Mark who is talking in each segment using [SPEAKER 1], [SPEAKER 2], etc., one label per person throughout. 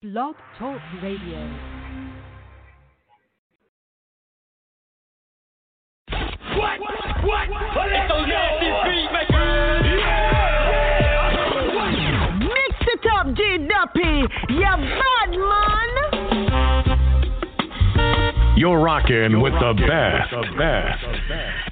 [SPEAKER 1] Blog Talk Radio.
[SPEAKER 2] What? What? It's those nasty beat makers.
[SPEAKER 3] Mix it up, G Duppy. You bad man.
[SPEAKER 4] You're rocking with the best. The best.
[SPEAKER 5] Everybody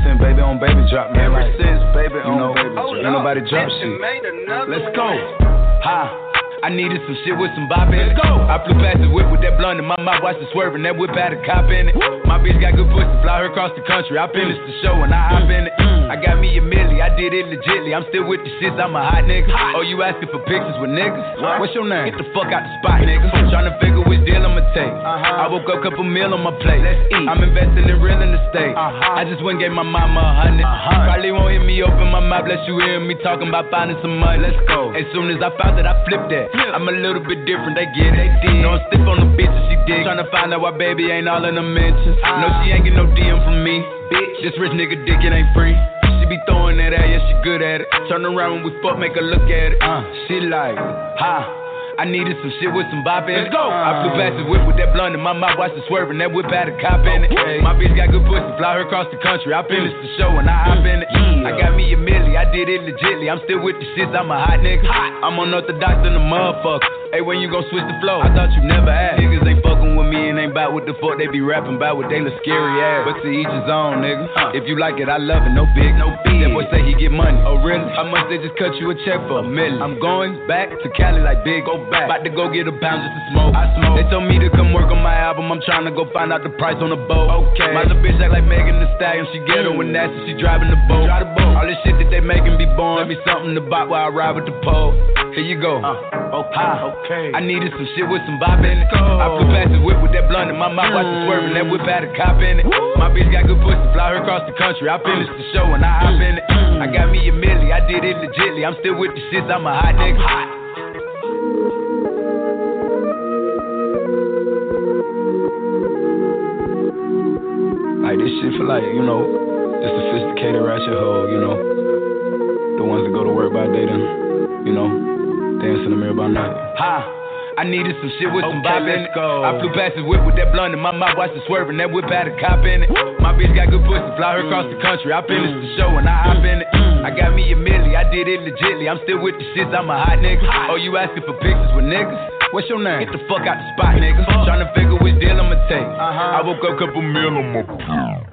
[SPEAKER 5] since baby on baby drop, man.
[SPEAKER 6] Ever
[SPEAKER 5] like,
[SPEAKER 6] since baby
[SPEAKER 5] you
[SPEAKER 6] on
[SPEAKER 5] know,
[SPEAKER 6] baby drop.
[SPEAKER 5] ain't nobody drop shit. Let's go. Ha. I needed some shit with some bop in it. Let's go. I flew past the whip with that blunt in my mouth, watched it swerving. That whip had a cop in it. My bitch got good pussy, fly her across the country. I finished the show and I hop in it. I got me a milli, I did it legitly. I'm still with the shits, I'm a hot nigga. Oh, you asking for pictures with niggas? What's your name? Get the fuck out the spot, nigga. Tryna figure which deal I'ma take. Uh-huh. I woke up, couple meal on my plate. Let's eat. I'm investing in real estate. Uh-huh. I just went and gave my mama a hundred. Uh-huh. Probably won't hear me open my mouth, bless you hear me talking about finding some money. Let's go. As soon as I found that, I flipped that. I'm a little bit different, they get it. No, I'm stiff on the bitch and she dig. Tryna find out why baby ain't all in the mentions. No, she ain't get no DM from me. Bitch, this rich nigga dick, it ain't free. She be throwing that at, yeah, she good at it. Turn around when we fuck, make her look at it. Uh, she like, ha. I needed some shit with some bop in it. Let's go. I flew past the whip with that blunt in my mouth, watched it swerving. That whip had a cop in it. My bitch got good pussy, fly her across the country. I finished the show and I hop in it. I got me a milli, I did it legitly. I'm still with the shits, I'm a hot nigga. I'm unorthodox than a motherfucker. Hey, when you gon' switch the flow? I thought you never asked. Niggas ain't fucking and ain't bout what the fuck they be rapping about with they look scary ass. But to each his own, nigga. If you like it, I love it. No big, no big. That boy say he get money. Oh really? How much they just cut you a check for? A million. I'm going back to Cali like big. Go back. About to go get a pound just to smoke. I smoke. They told me to come work on my album. I'm trying to go find out the price on the boat. Okay. My little bitch act like Megan Thee Stallion. She get ghetto and nasty. She driving the boat. Drive the boat. All this shit that they making be born. Let me something to buy while I ride with the pole. Here you go. Uh, okay. okay. I needed some shit with some bop in it. I flew past the whip with that blunt in my mouth, watched it swerving. That whip had a cop in it. My bitch got good pussy, fly her across the country. I finished the show and I hop in it. I got me a milli, I did it legitly. I'm still with the shits, I'm a hot nigga. Like this shit for like, you know, the sophisticated ratchet hoe, you know. The ones that go to work by day then, you know, dance in the mirror by night. Ha! I needed some shit with some bop in it. I flew past the whip with that blunt in my mouth, watched it swerving. That whip had a cop in it. My bitch got good pussy, fly her across the country. I finished the show and I hop in it. Mm. I got me a milli, I did it legitly. I'm still with the shits, I'm a hot nigga. Oh, you asking for pictures with niggas? What's your name? Get the fuck out the spot, nigga. Tryna figure which deal I'ma take. Uh-huh. I woke up, couple meal on my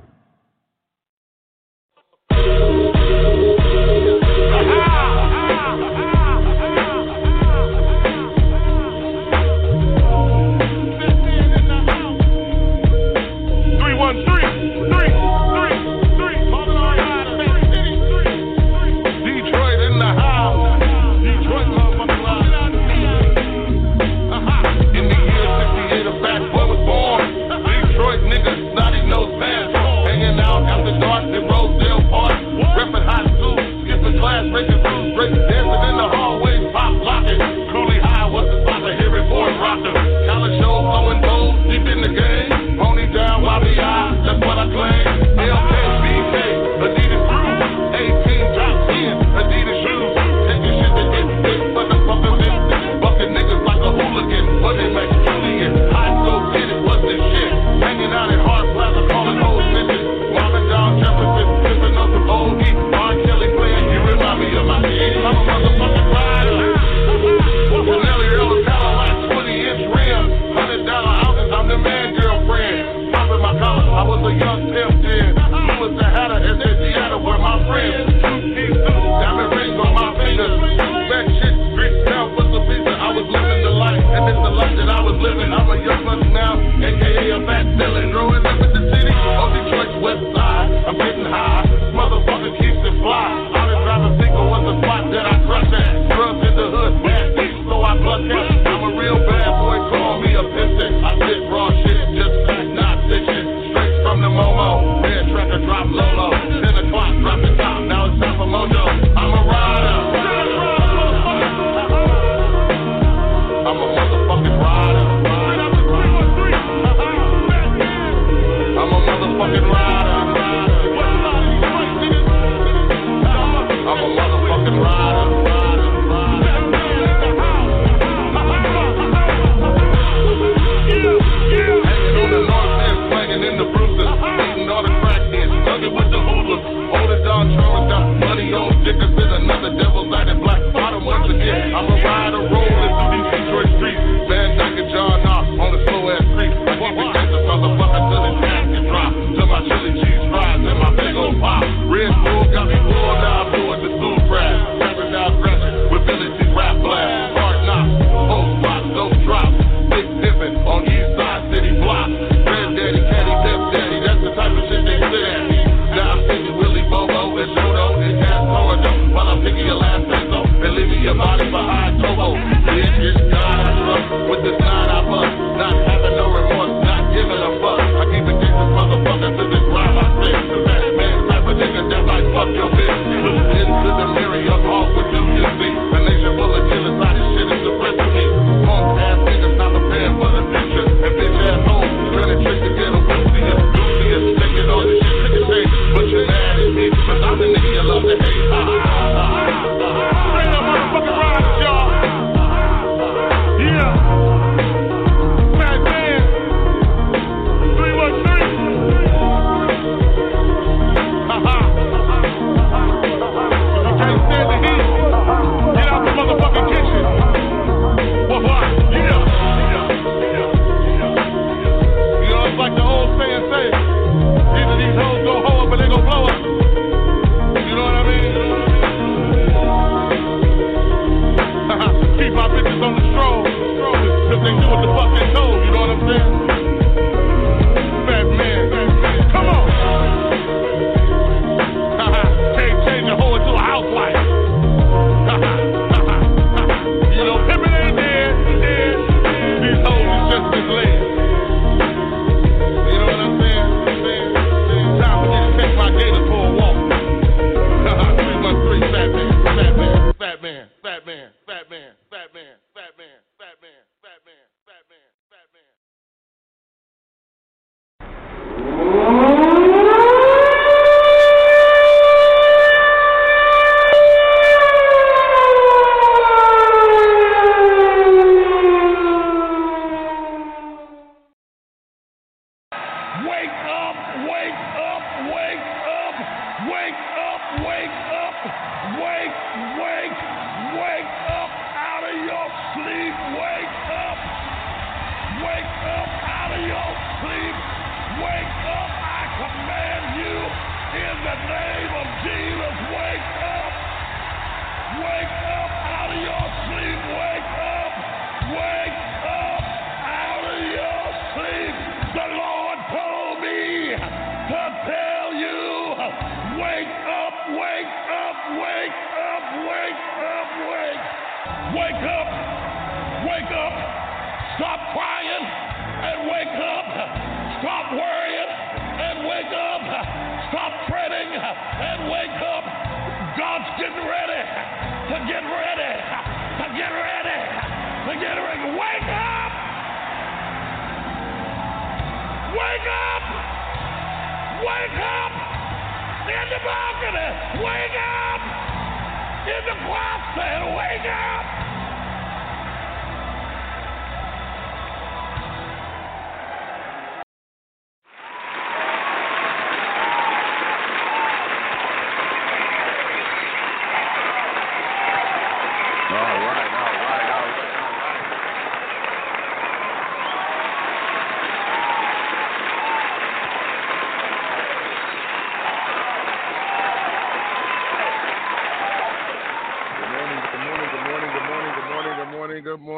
[SPEAKER 7] living. I'm a young buck now, aka a fat villain.
[SPEAKER 2] Growing up
[SPEAKER 7] with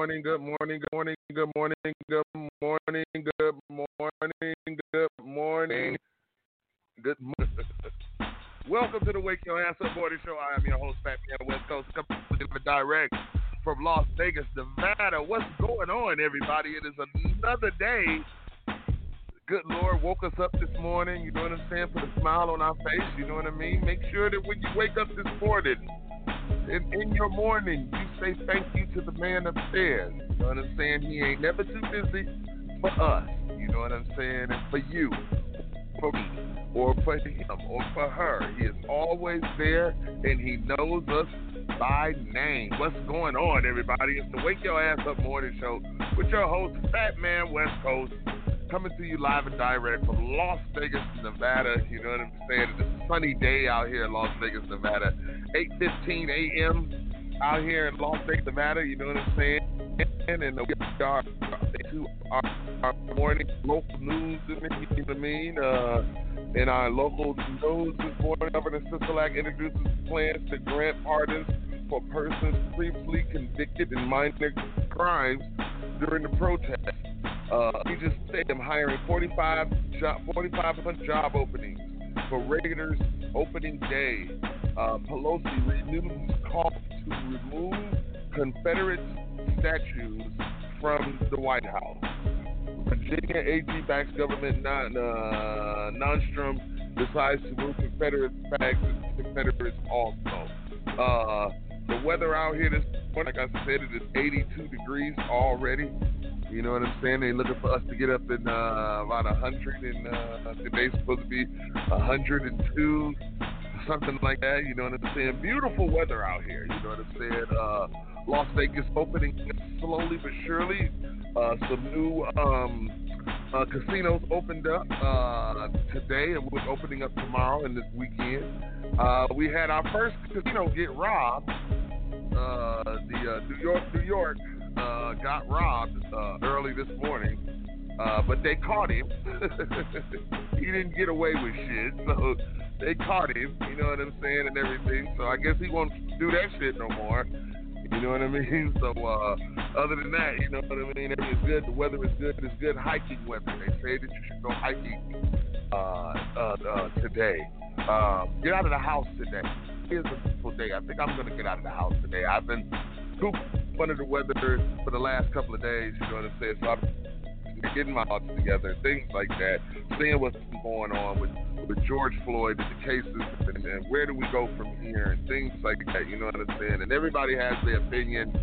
[SPEAKER 7] morning, good morning, good morning, good morning, good morning, good morning, good morning, good morning. Welcome to the Wake Your Ass Up Morning Show. I am your host, Fat Man West Coast, coming direct from Las Vegas, Nevada. What's going on, everybody? It is another day Good Lord woke us up this morning. You know what I'm saying? Put a smile on our face. You know what I mean? Make sure that when you wake up this morning, in, in your morning, you say thank you to the man upstairs. You know what I'm saying? He ain't never too busy for us. You know what I'm saying? And for you, for me, or for him, or for her. He is always there, and he knows us by name. What's going on, everybody? It's the Wake Your Ass Up Morning Show with your host, Fat Man West Coast, coming to you live and direct from Las Vegas, Nevada. You know what I'm saying? It's a sunny day out here in Las Vegas, Nevada. 8:15 a.m. out here in Las Vegas, Nevada. You know what I'm saying? And we are to our, our morning local news. You know what I mean? Uh, in our local news this morning, Governor Sisolak introduces plans to grant pardons for persons previously convicted in minor crimes during the protest. Uh, he just said I'm hiring 45 job, 4,500 job openings for Raiders opening day. Uh, Pelosi renews call to remove Confederate statues from the White House. Virginia AG backs government non, uh, Nonstrom decides to remove Confederate flags Confederates also. Uh, the weather out here this morning, like I said, it is 82 degrees already. You know what I'm saying? They're looking for us to get up in uh, about 100, and uh, today's supposed to be 102. something like that. You know what I'm saying? Beautiful weather out here. You know what I'm saying? Uh, Las Vegas opening slowly but surely. Uh, some new um, uh, casinos opened up uh, today, and we're opening up tomorrow and this weekend. Uh, we had our first casino get robbed. Uh, the uh, New York, New York uh, got robbed early this morning, but they caught him. he didn't get away with shit, so they caught him. You know what I'm saying, and everything. So I guess he won't do that shit no more. You know what I mean? So uh, other than that, you know what I mean? Everything's good. The weather is good. It's good hiking weather. They say that you should go hiking uh, uh, uh, today. Um, get out of the house today. It's a beautiful day. I think I'm gonna get out of the house today. I've been cooped under the weather for the last couple of days. You know what I'm saying? So I'm getting my thoughts together, things like that, seeing what's going on with, with George Floyd and the cases, and, and where do we go from here, and things like that. You know what I'm saying? And everybody has their opinion.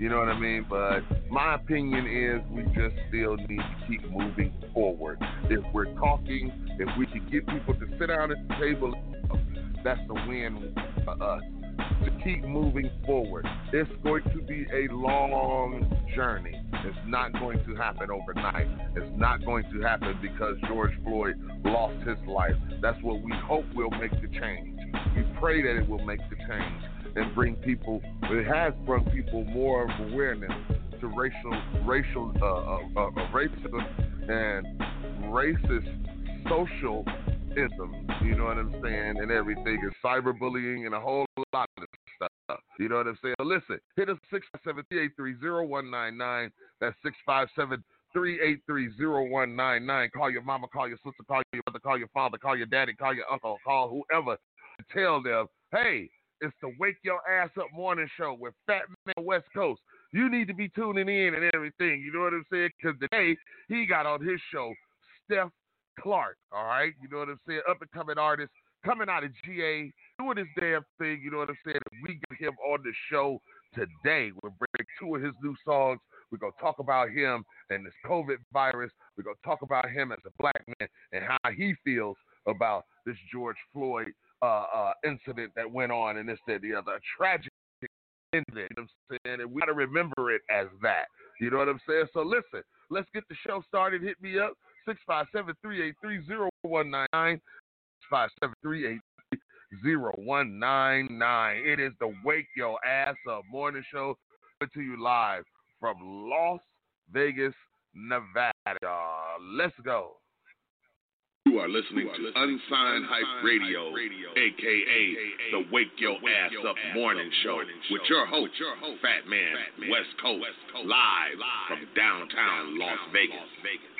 [SPEAKER 7] You know what I mean? But my opinion is we just still need to keep moving forward. If we're talking, if we can get people to sit down at the table, that's a win for us to keep moving forward. It's going to be a long journey. It's not going to happen overnight. It's not going to happen because George Floyd lost his life. That's what we hope will make the change. We pray that it will make the change and bring people. It has brought people more of awareness to racial, racial, uh, uh, uh, uh racism and racist social isms. You know what I'm saying? And everything is cyberbullying and a whole lot of stuff. You know what I'm saying? Listen, hit us 657-383-0199. That's 657-383-0199. Call your mama, call your sister, call your mother, call your father, call your daddy, call your uncle, call whoever. Tell them, hey, it's the Wake Your Ass Up Morning Show with Fat Man West Coast. You need to be tuning in and everything. You know what I'm saying? Because today he got on his show Stef Klark. All right, you know what I'm saying? Up and coming artist coming out of GA, doing his damn thing. You know what I'm saying? We get him on the show today. We'll bring two of his new songs. We're gonna talk about him and this COVID virus. We're gonna talk about him as a black man and how he feels about this George Floyd uh, uh, incident that went on and this, that, the other. Tragic incident. You know what I'm saying? And we gotta remember it as that. You know what I'm saying? So listen, let's get the show started. Hit me up. 657 383 0199. 657 0199. It is the Wake Your Ass Up morning show to you live from Las Vegas, Nevada. Let's go.
[SPEAKER 6] You are listening to Unsigned Hype Radio, aka the Wake Your Ass Up Morning Show, with your host, Fat Man West Coast, live from downtown Las Vegas.
[SPEAKER 8] struggle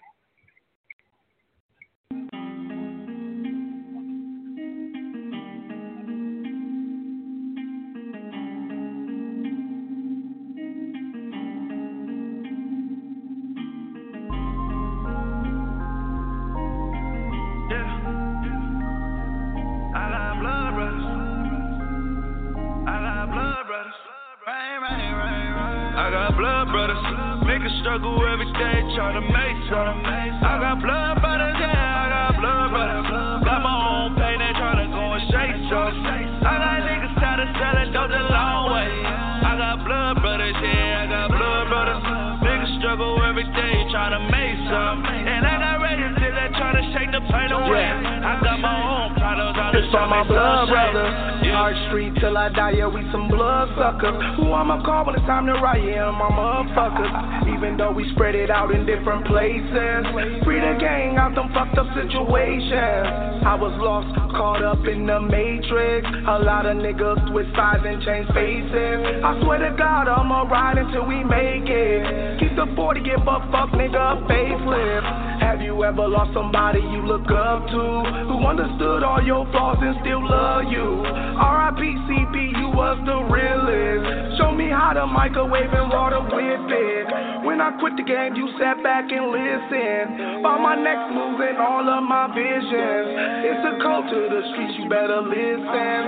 [SPEAKER 9] spread it out in different places. Free the gang out them fucked up situations. I was lost, caught up in the matrix. A lot of niggas with size and change faces. I swear to God, I'ma ride until we make it. Keep the 40, give a fuck nigga facelift. Have you ever lost somebody you look up to? Who understood all your flaws and still love you? RIP CP, you was the realest. Show me how to microwave and water with it. When I quit the game, you sat back and listened. About my next move and all of my visions. It's a call to the streets, you better listen.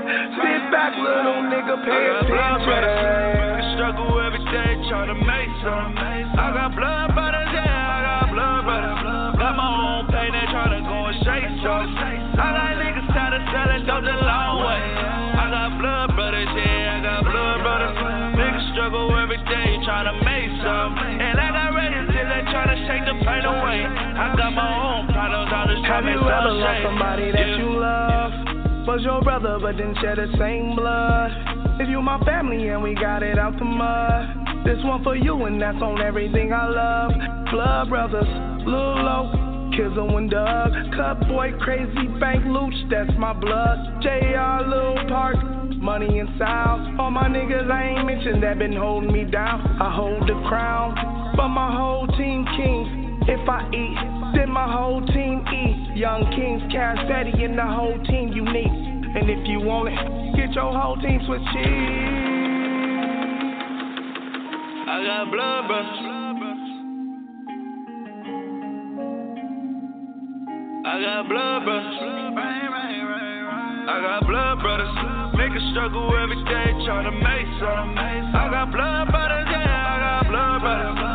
[SPEAKER 9] Sit back, little nigga, pay attention.
[SPEAKER 8] Struggle every day, try to make some. I got blood Have you ever lost somebody that you love? Was your brother, but didn't share the same blood. If you my family and we got it out the mud. This one for you and that's on everything I love. Blood brothers, Lil Low, Kizzle and Doug, Cut Boy, Crazy Bank Looch, that's my blood. JR, Lil Park, Money and South. All my niggas I ain't mentioned that been holding me down. I hold the crown, but my whole team kings. If I eat, then my whole team eat. Young Kings, Daddy, and the whole team unique. And if you want it, get your whole team switch cheese. I got blood brothers. I got blood brothers. I got blood brothers. Niggas struggle every day trying to make some. I got blood brothers, yeah, I got blood brothers.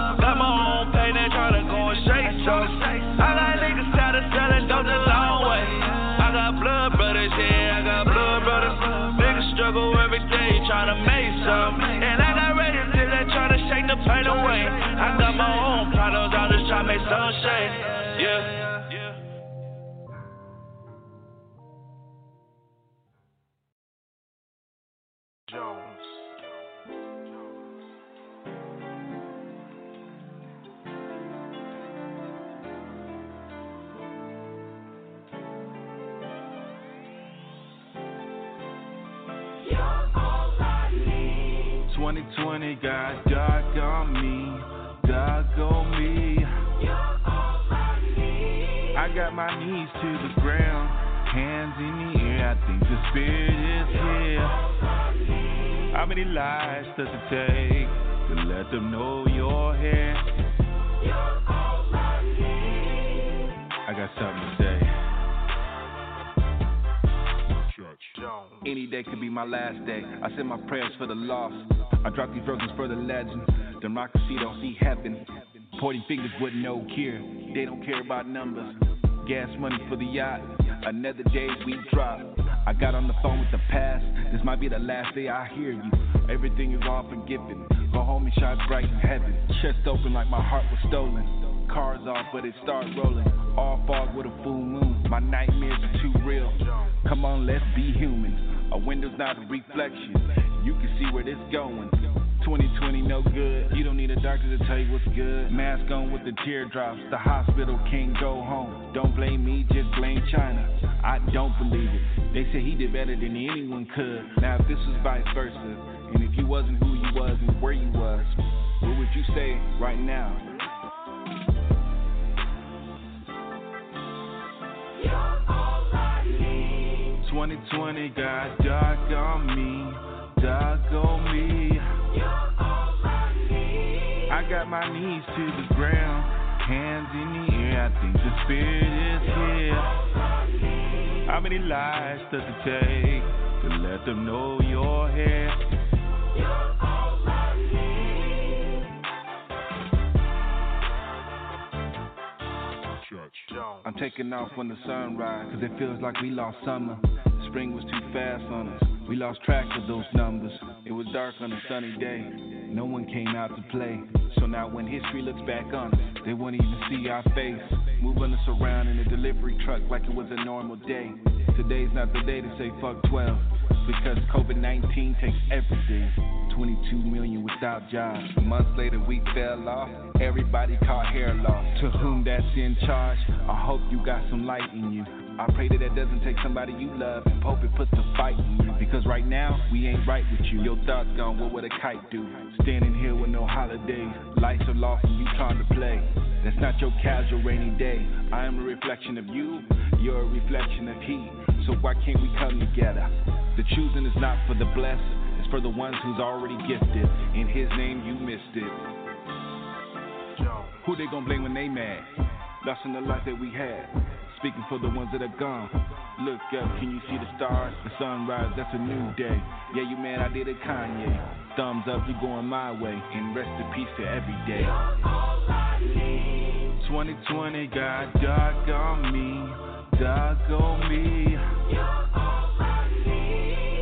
[SPEAKER 8] Got
[SPEAKER 10] dark on me, dark on me. I got my knees to the ground, hands in the air. I think the spirit is here. How many lies does it take to let them know you're here? I got something to say. Any day could be my last day. I send my prayers for the lost. I drop these verses for the legends. Democracy don't see heaven. Pointing fingers with no cure. They don't care about numbers. Gas money for the yacht. Another day we drop. I got on the phone with the past. This might be the last day I hear you. Everything is all forgiven. Go home and shine bright in heaven. Chest open like my heart was stolen. Cars off, but it start rolling. All fog with a full moon. My nightmares are too real. Come on, let's be human. A window's not a reflection. You can see where this going. 2020 no good. You don't need a doctor to tell you what's good. Mask on with the teardrops. The hospital can't go home. Don't blame me, just blame China. I don't believe it. They say he did better than anyone could. Now if this was vice versa, and if you wasn't who you was and where you was, what would you say right now? 2020 got dark on me, dark on me. I got my knees to the ground, hands in the air. I think the spirit is here. How many lies does it take to let them know you're here? I'm taking off when the sun rises, cause it feels like we lost summer. Spring was too fast on us. We lost track of those numbers. It was dark on a sunny day. No one came out to play. So now when history looks back on us, they won't even see our face. Moving us around in a delivery truck like it was a normal day. Today's not the day to say fuck 12. Because COVID 19 takes everything. 22 million without jobs. Months later, we fell off. Everybody caught hair loss. To whom that's in charge, I hope you got some light in you. I pray that that doesn't take somebody you love and hope it puts a fight in you. Because right now, we ain't right with you. Your thoughts gone, what would a kite do? Standing here with no holidays, lights are lost and you trying to play. That's not your casual rainy day. I am a reflection of you, you're a reflection of he. So why can't we come together? The choosing is not for the blessed, it's for the ones who's already gifted. In his name, you missed it. Who they gonna blame when they mad? Lost in the life that we had. Speaking for the ones that are gone. Look up, can you see the stars? The sunrise, that's a new day. Yeah, you man, I did it, Kanye. Thumbs up, you going my way. And rest in peace to every day. 2020 got dark on me, dark on me.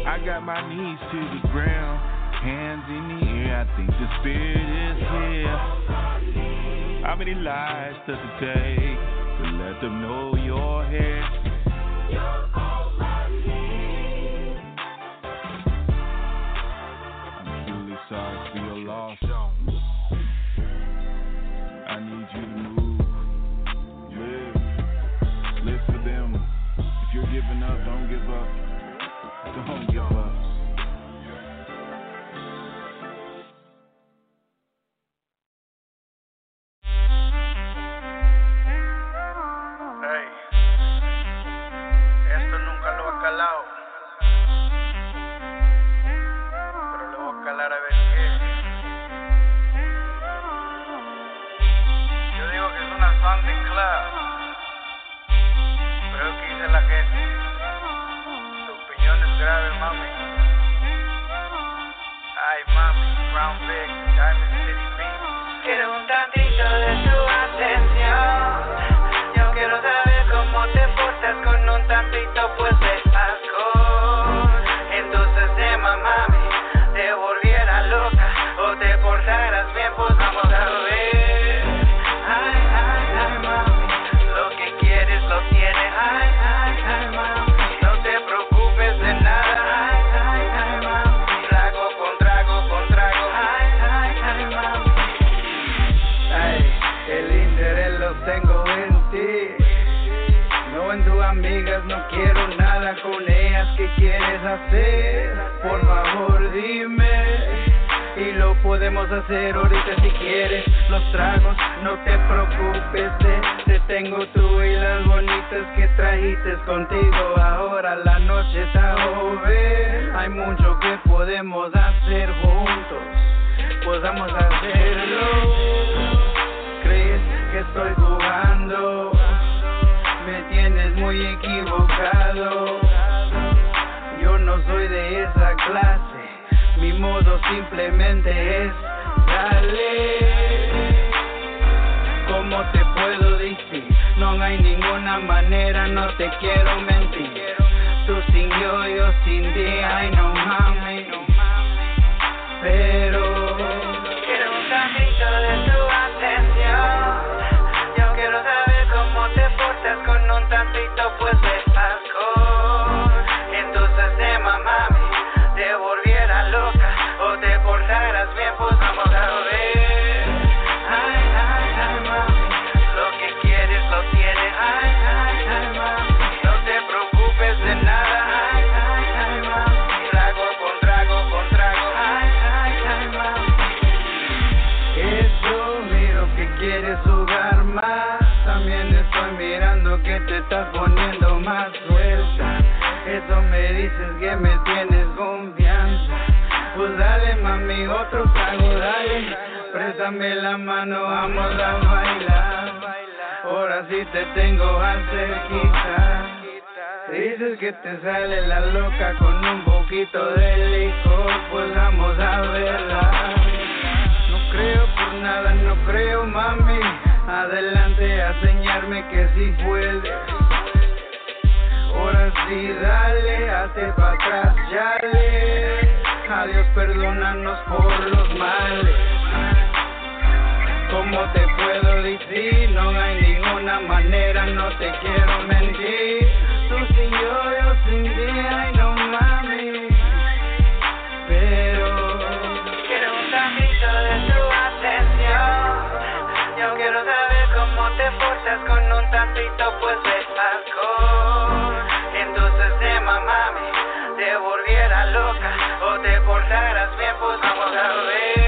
[SPEAKER 10] I got my knees to the ground, hands in the air. I think the spirit is here. How many lies does it take to let them know you're here. Sorry for your you to move, live, live for them. If you're giving up, don't give up. Don't give up.
[SPEAKER 11] Soy de esa clase. Mi modo simplemente es dale. ¿Cómo te puedo decir? No hay ninguna manera, no te quiero mentir. Tú sin yo, yo sin ti, ay no mami. Pero
[SPEAKER 12] Quiero un tantito de tu atención. Yo quiero saber cómo te portas con un tantito pues
[SPEAKER 11] dices que me tienes confianza. Pues dale mami, otro trago, dale. Préstame la mano, vamos a bailar. Ahora sí te tengo cerquita. Dices que te sale la loca con un poquito de licor, pues vamos a verla. No creo por nada, no creo, mami. Adelante a enseñarme que si puedes. Ahora sí, dale, hazte para atrás, yale. Adiós, perdónanos por los males. ¿Cómo te puedo decir? No hay ninguna manera, no te quiero mentir. Tú sin yo, yo sin ti, ay no mami. Pero
[SPEAKER 12] Quiero un tantito de tu atención. Yo quiero saber cómo te portas con un tantito pues de alcohol. Mami, te volviera loca o te portaras bien, pues vamos a ver.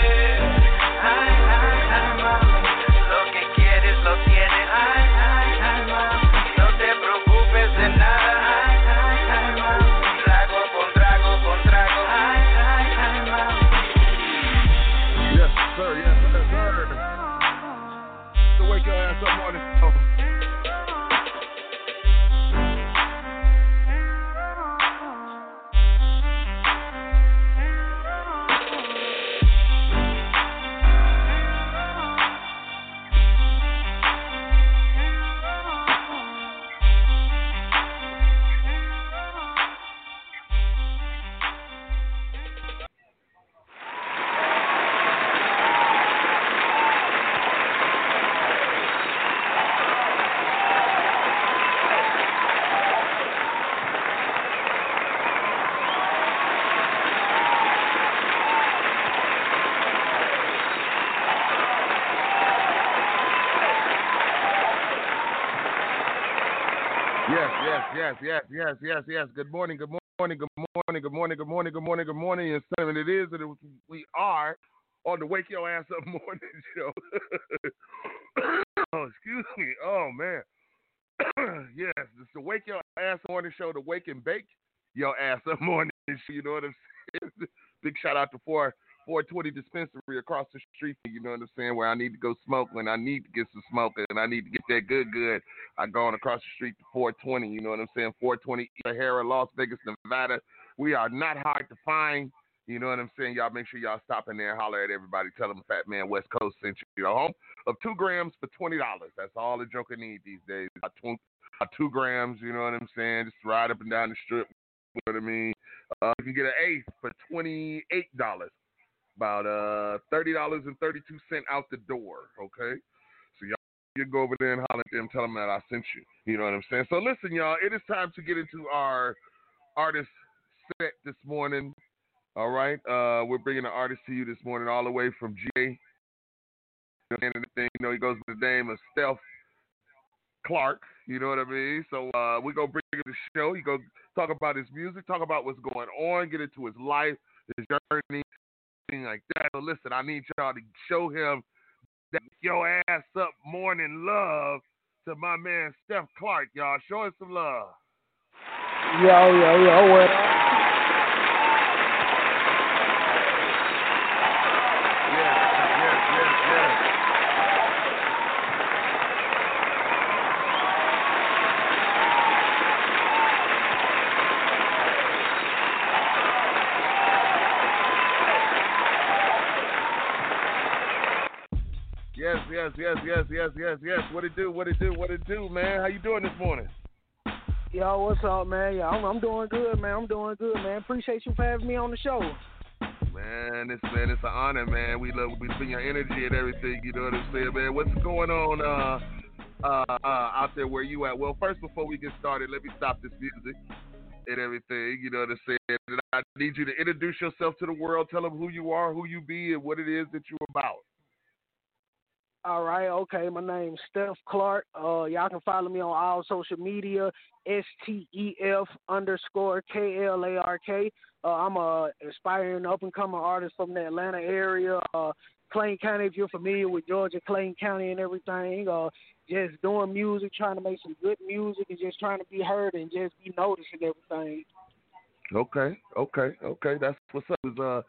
[SPEAKER 7] Yes, yes, yes, yes, yes. Good morning, good morning, good morning, good morning, good morning, good morning, good morning. And seven it is, and we are on the Wake Your Ass Up Morning Show. oh, excuse me. Oh man. yes, it's the Wake Your Ass Morning Show, the Wake and Bake Your Ass Up Morning Show. You know what I'm saying? Big shout out to four 420 dispensary across the street. You know what I'm saying? Where I need to go smoke when I need to get some smoke and I need to get that good, good. I go on across the street to 420. You know what I'm saying? 420 O'Hara, Las Vegas, Nevada. We are not hard to find. You know what I'm saying? Y'all make sure y'all stop in there and holler at everybody. Tell them Fat Man West Coast sent you. Home of two grams for twenty dollars. That's all the joker need these days. Two, two grams. You know what I'm saying? Just ride up and down the strip. You know what I mean? Uh, you can get an eighth for twenty eight dollars about uh thirty dollars and thirty two cent out the door. Okay, so y'all you go over there and holler at them, tell them that I sent you. You know what I'm saying? So listen, y'all, it is time to get into our artist set this morning. All right, uh, we're bringing an artist to you this morning, all the way from GA. And you know, he goes by the name of Stef Klark. You know what I mean? So uh, we're gonna bring him to the show. He go talk about his music, talk about what's going on, get into his life, his journey, like that. So listen, I need y'all to show him that your ass up morning love to my man Stef Klark, y'all. Show him some love.
[SPEAKER 13] Yo, yo, yo, what?
[SPEAKER 7] Yes, yes, yes, yes, yes, yes. What it do? What it do? What it do, man? How you doing this morning?
[SPEAKER 13] Yo, what's up, man? Yeah, I'm, I'm doing good, man. I'm doing good, man. Appreciate you for having me on the show.
[SPEAKER 7] Man, it's man, it's an honor, man. We love we see your energy and everything. You know what I'm saying, man? What's going on uh, uh, uh, out there where you at? Well, first, before we get started, let me stop this music and everything. You know what I'm saying? And I need you to introduce yourself to the world. Tell them who you are, who you be, and what it is that you're about.
[SPEAKER 13] All right, okay. My name's Stef Klark. Uh, y'all can follow me on all social media, S T E F underscore K L A R K. Uh, I'm a aspiring up and coming artist from the Atlanta area. Uh, Clay County, if you're familiar with Georgia, Clay County and everything. Uh, just doing music, trying to make some good music, and just trying to be heard and just be noticed and everything.
[SPEAKER 7] Okay, okay, okay. That's what's up. Is uh,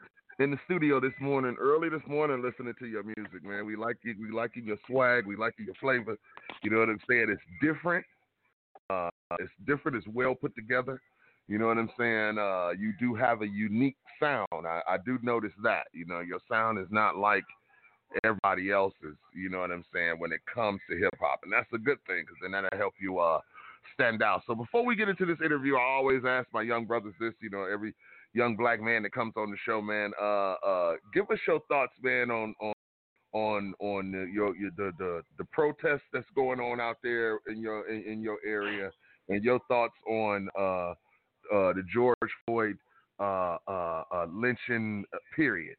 [SPEAKER 7] in the studio this morning, early this morning, listening to your music, man. We like you. We like your swag. We like your flavor. You know what I'm saying? It's different. Uh, it's different. It's well put together. You know what I'm saying? Uh, you do have a unique sound. I, I do notice that. You know, your sound is not like everybody else's. You know what I'm saying? When it comes to hip hop, and that's a good thing because then that'll help you uh, stand out. So before we get into this interview, I always ask my young brothers this. You know, every young black man that comes on the show, man. Uh, uh, give us your thoughts, man, on on on on the, your, your the the the protest that's going on out there in your in, in your area, and your thoughts on uh, uh, the George Floyd uh, uh, lynching period.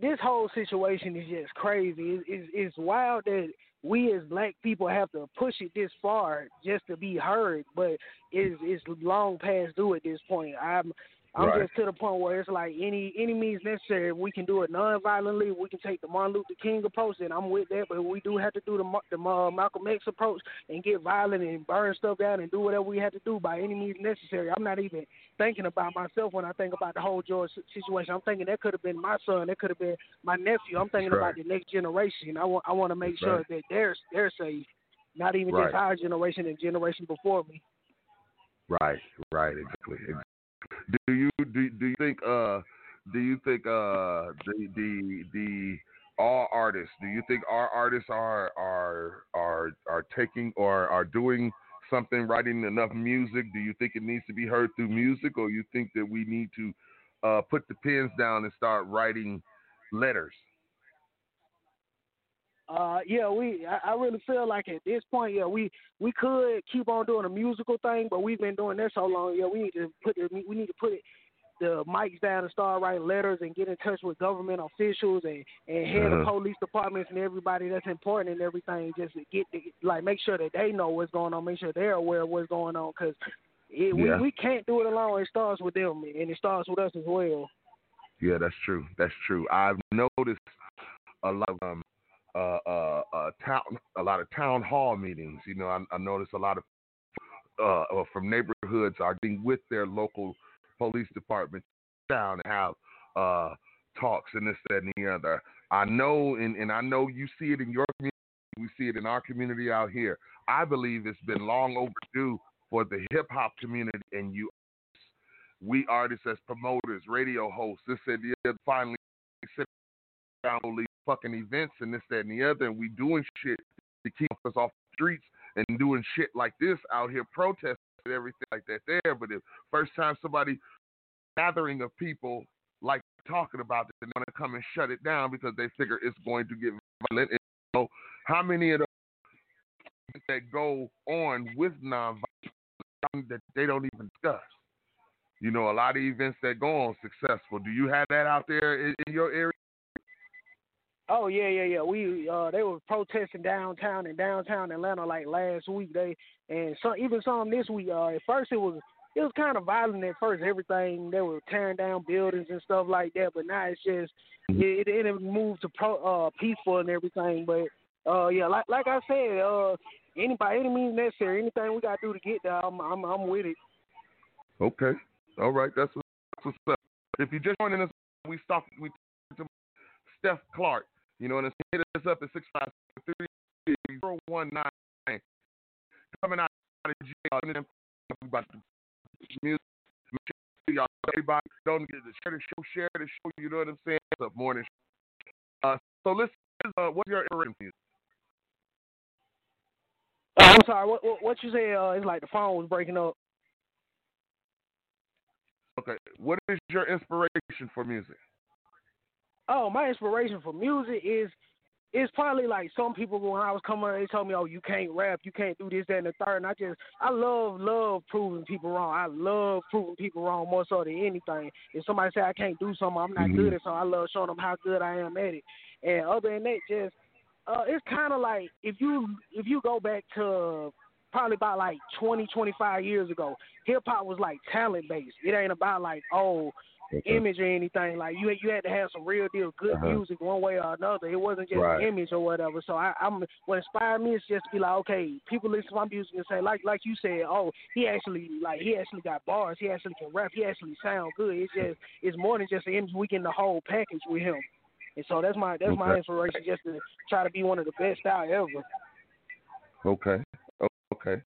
[SPEAKER 13] This whole situation is just crazy. It's, it's, it's wild that we as black people have to push it this far just to be heard, but it's it's long past due at this point. I'm I'm right. just to the point where it's like any any means necessary. We can do it non-violently. We can take the Martin Luther King approach, and I'm with that. But we do have to do the the uh, Malcolm X approach and get violent and burn stuff down and do whatever we have to do by any means necessary. I'm not even thinking about myself when I think about the whole George situation. I'm thinking that could have been my son. That could have been my nephew. I'm thinking
[SPEAKER 7] right.
[SPEAKER 13] about the next generation. I want I want to make
[SPEAKER 7] That's
[SPEAKER 13] sure that they're they're safe. Not even
[SPEAKER 7] Right.
[SPEAKER 13] just our generation and generation before me.
[SPEAKER 7] Right, right, exactly. Do you do do you think uh do you think uh the the the all artists do you think our artists are are are are taking or are doing something writing enough music? Do you think it needs to be heard through music or you think that we need to uh put the pens down and start writing letters
[SPEAKER 13] Uh, yeah, we. I, I really feel like at this point, yeah, we we could keep on doing a musical thing, but we've been doing that so long. Yeah, we need to put it. We need to put it the mics down and start writing letters and get in touch with government officials and and head of
[SPEAKER 7] Uh-huh.
[SPEAKER 13] police departments and everybody that's important and everything. Just to get the, like make sure that they know what's going on, make sure they're aware of what's going on because. It, we we can't do it alone. It starts with them, and it starts with us as well.
[SPEAKER 7] Yeah, that's true. That's true. I've noticed a lot of um, uh, uh, uh, town, a lot of town hall meetings. You know, I, I noticed a lot of uh, from neighborhoods are getting with their local police department down and have uh, talks and this, that, and the other. I know, and, and I know you see it in your community. We see it in our community out here. I believe it's been long overdue for the hip hop community and you we artists as promoters, radio hosts, this and the other, finally sit down fucking events and this, that, and the other, and we doing shit to keep us off the streets and doing shit like this out here, protesting and everything like that there. But the first time somebody gathering of people like talking about it, they want to come and shut it down because they figure it's going to get violent. And, know, how many of those that go on with nonviolence that they don't even discuss? You know, a lot of events that go on successful. Do you have that out there in, in your area?
[SPEAKER 13] Oh yeah, yeah, yeah. We uh they were protesting downtown in downtown Atlanta like last week. They and some even some this week. Uh, at first it was it was kind of violent at first. Everything they were tearing down buildings and stuff like that. But now it's just it it, it moved to pro uh peaceful and everything. But uh yeah, like like I said, uh anybody any means necessary, anything we gotta do to get there, I'm I'm I'm with it.
[SPEAKER 7] Okay. All right. That's what's, that's what's up. If you just joining us, we stop. We talked to Stef Klark. You know, and hit us up at six five three zero one nine. Coming out of jail, and about the music. Make sure y'all, everybody, don't get to share the show, share the show. You know what I'm saying? It's up morning. Uh, so listen. Uh, what's your inspiration music?
[SPEAKER 13] Uh, I'm sorry, what what, what you said? Uh, it's like the phone was breaking up.
[SPEAKER 7] Okay. What is your inspiration for music?
[SPEAKER 13] Oh, my inspiration for music is it's probably like some people when I was coming, they told me, "Oh, you can't rap, you can't do this, that, and the third. And I just, I love, love proving people wrong. I love proving people wrong more so than anything. If somebody say I can't do something, I'm not
[SPEAKER 7] Mhm.
[SPEAKER 13] good at something. I love showing them how good I am at it. And other than that, just, uh, it's kind of like if you if you go back to probably about like 20, 25 years ago, hip hop was like talent based. It ain't about like oh image or anything. Like you you had to have some real deal good
[SPEAKER 7] Uh-huh.
[SPEAKER 13] music one way or another. It wasn't just
[SPEAKER 7] Right.
[SPEAKER 13] image or whatever. So I, I'm what inspired me is just to be like, okay, people listen to my music and say like like you said, oh, he actually like he actually got bars, he actually can rap, he actually sound good. It's just it's more than just an image. We get the whole package with him. And so that's my that's my inspiration, just to try to be one of the best out ever.
[SPEAKER 7] Okay. Okay.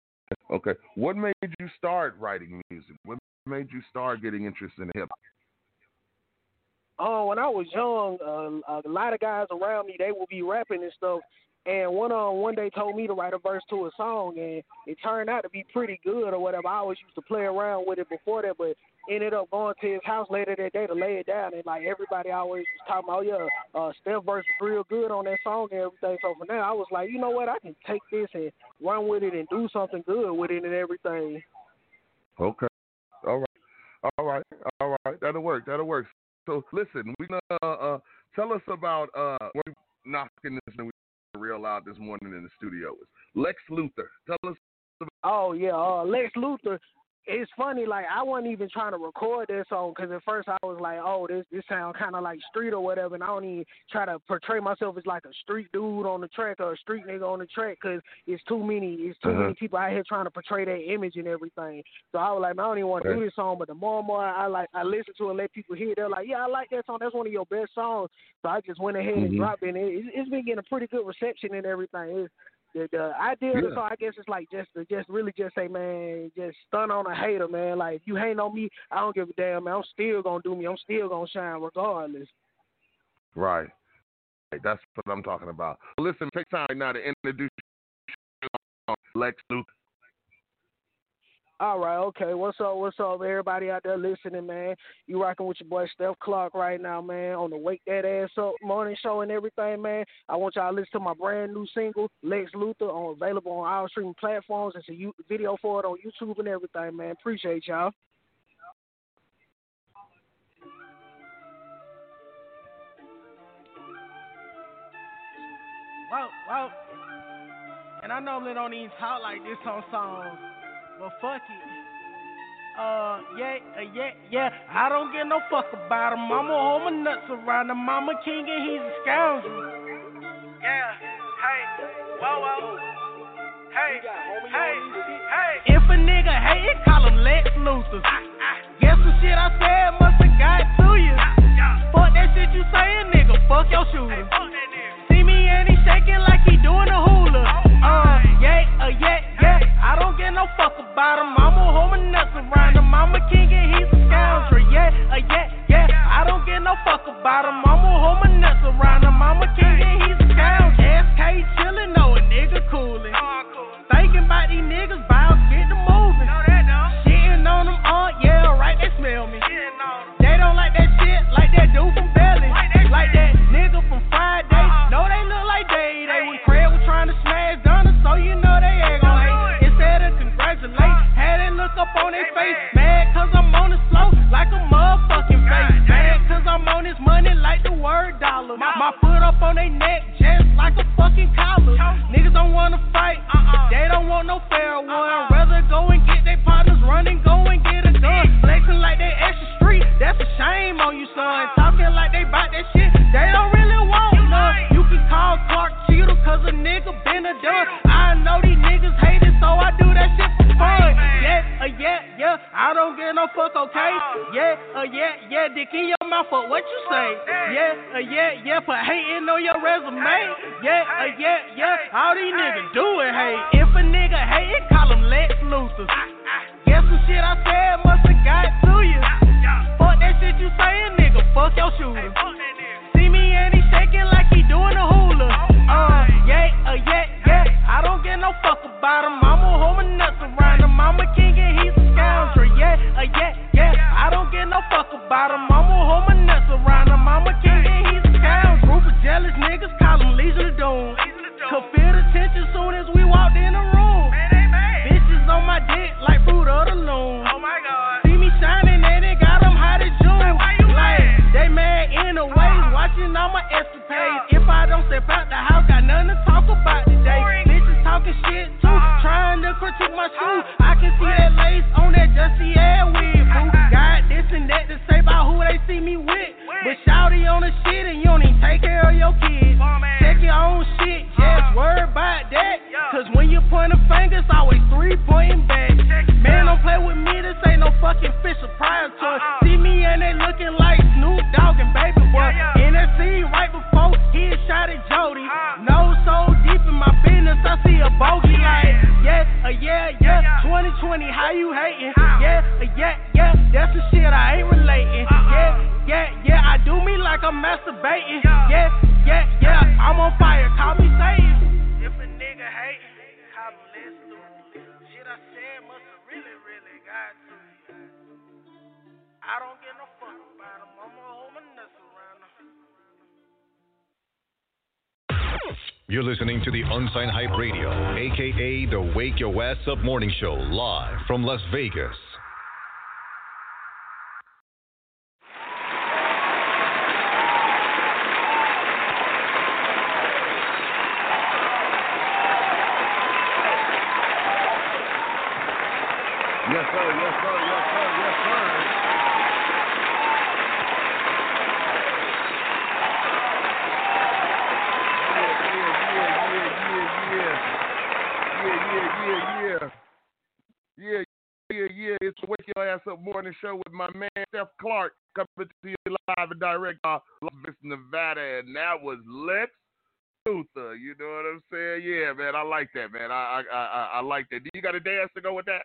[SPEAKER 7] Okay. What made you start writing music? What made you start getting interested in hip hop?
[SPEAKER 13] Oh, when I was young, uh, a lot of guys around me they would be rapping and stuff. And one uh, one day told me to write a verse to a song, and it turned out to be pretty good or whatever. I always used to play around with it before that, but ended up going to his house later that day to lay it down, and like everybody always was talking about, yeah, uh, Stef verse was real good on that song and everything. So for now, I was like, you know what, I can take this and run with it and do something good with it and everything.
[SPEAKER 7] Okay. All right. All right. All right. That'll work. That'll work. So listen, we gonna uh, uh, tell us about uh, we're knocking this and we real loud this morning in the studio Lex Luthor. Tell us.
[SPEAKER 13] About- oh yeah, uh, Lex Luthor. It's funny, like I wasn't even trying to record this song because at first I was like, oh, this this sound kind of like street or whatever, and I don't even try to portray myself as like a street dude on the track or a street nigga on the track because it's too many, it's too
[SPEAKER 7] Uh-huh.
[SPEAKER 13] many people out here trying to portray that image and everything. So I was like, I don't even want to
[SPEAKER 7] Okay.
[SPEAKER 13] do this song, but the more and more I like, I listen to it and let people hear, it, they're like, yeah, I like that song. That's one of your best songs. So I just went ahead and
[SPEAKER 7] Mhm.
[SPEAKER 13] dropped it. And it it's been getting a pretty good reception and everything. It's, the, the idea of the song, I guess, is like just to just really just say, man, just stun on a hater, man. Like if you hate on me, I don't give a damn, man. I'm still gonna do me. I'm still gonna shine regardless.
[SPEAKER 7] Right. Right, That's what I'm talking about. Listen, take time now to introduce Lex Luthor.
[SPEAKER 13] All right, okay. What's up? What's up, everybody out there listening, man? You rocking with your boy Stef Klark right now, man, on the Wake That Ass Up morning show and everything, man. I want y'all to listen to my brand new single, Lex Luthor, on available on all streaming platforms. It's a u- video for it on YouTube and everything, man. Appreciate y'all.
[SPEAKER 14] Whoa, whoa. And I normally don't even talk like this on songs but fuck it. Uh, yeah, uh, yeah, yeah. I don't give no fuck about him. Mama hold my nuts around him. Mama king and he's a scoundrel.
[SPEAKER 13] Yeah, hey, whoa, whoa. Hey, hey, hey.
[SPEAKER 14] If a nigga hate, call him Lex Luthor. Guess the shit I said must have got to you. Fuck that shit you saying, nigga. Fuck your shooter. About him. Mama hold my nuts around him. Mama king and he's a scoundrel. Yeah, uh, yeah, yeah. I
[SPEAKER 13] don't give no fuck about him. Hold
[SPEAKER 15] to the Unsigned Hype Radio, aka the Wake Your Ass Up Morning Show, live from Las Vegas.
[SPEAKER 7] Yes, sir. Yes, sir. Yes, sir. Yes, sir. Yeah, yeah, yeah, yeah. It's the Wake Your Up Morning Show with my man Stef Klark coming to you live and direct uh, Las Vegas, Nevada, and that was Lex Luthor. You know what I'm saying? Yeah, man, I like that, man. I I I, I like that. Do you got a dance to go with that?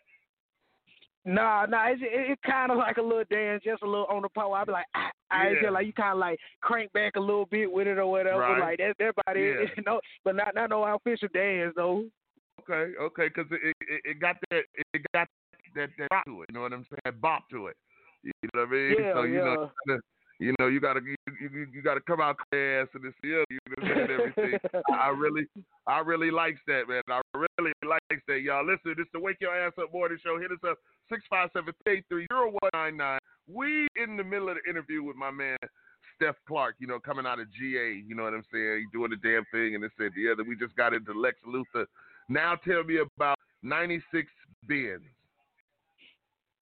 [SPEAKER 16] Nah, nah, it's it, it kind of like a little dance, just a little on the pole. I be like, ah, I
[SPEAKER 7] Yeah.
[SPEAKER 16] feel like you kind of like crank back a little bit with it or whatever.
[SPEAKER 7] Right.
[SPEAKER 16] Like that's about it.
[SPEAKER 7] Yeah.
[SPEAKER 16] no, but not not no official dance though.
[SPEAKER 7] Okay, okay, because it, it it got that it got that that bop to it. You know what I'm saying? That bop to it. You know what I mean?
[SPEAKER 16] Yeah,
[SPEAKER 7] so you
[SPEAKER 16] yeah.
[SPEAKER 7] know, you know, you gotta you, you, you gotta come out clear ass and this yeah, you know saying? Everything. I really I really likes that man. I really likes that y'all. Listen, this is the Wake Your Ass Up Morning Show. Hit us up six five seven eight three zero one nine nine. We in the middle of the interview with my man Stef Klark, you know, coming out of GA, you know what I'm saying? He doing the damn thing, and this said the other we just got into Lex Luthor. Now tell me about 96 Benz.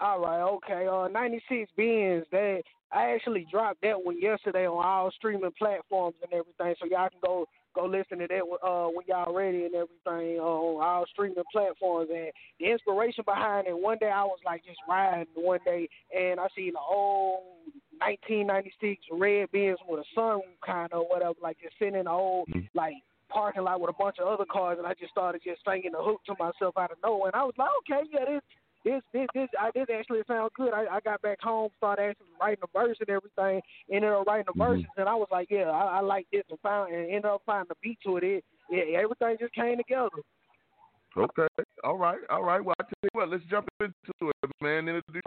[SPEAKER 17] All right, okay. Uh, 96 Benz. That I actually dropped that one yesterday on all streaming platforms and everything, so y'all can go go listen to that uh, when y'all ready and everything on all streaming platforms. And the inspiration behind it, one day I was like just riding one day, and I seen an old 1996 red Benz with a sunroof kind of whatever, like just sitting in an old like parking lot with a bunch of other cars, and I just started just singing the hook to myself out of nowhere. And I was like, okay, yeah, this this this this I this actually sound good. I, I got back home, started actually writing the verse and everything, ended up writing the mm-hmm. verses, and I was like, yeah, I, I like this, and found and ended up finding the beat to it. It, it everything just came together.
[SPEAKER 7] Okay. All right. All right. Well, I tell you what, let's jump into it, man. Introduce.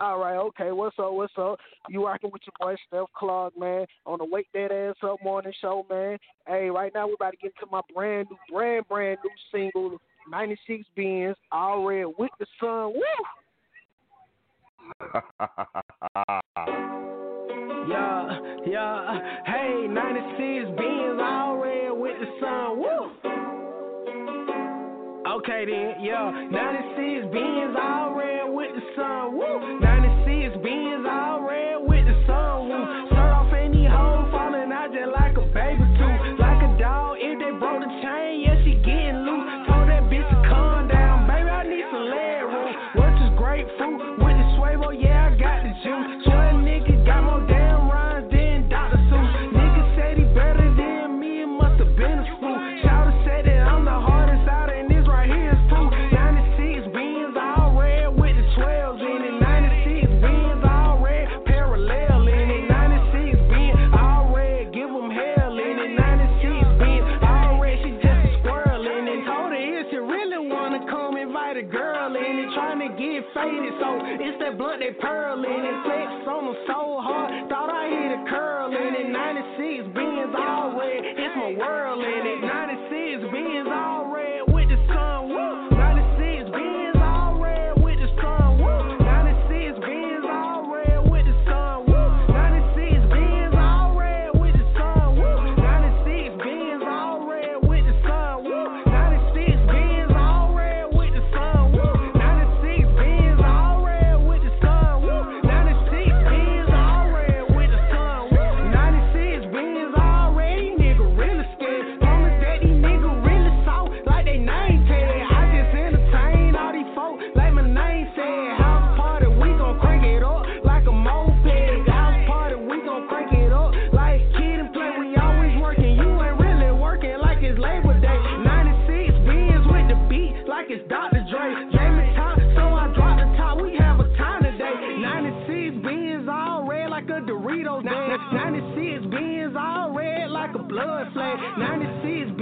[SPEAKER 17] All right, okay. What's up? What's up? You rocking with your boy Stef Klark, man, on the Wake That Ass Up morning show, man. Hey, right now we're about to get into my brand new, brand, brand new single, 96 Benz, all red with the sun. Woo!
[SPEAKER 13] Yeah, yeah. Hey, 96 Benz, all red with the sun. Woo! Okay then, yeah. 96 Benz, all red with the sun. Woo!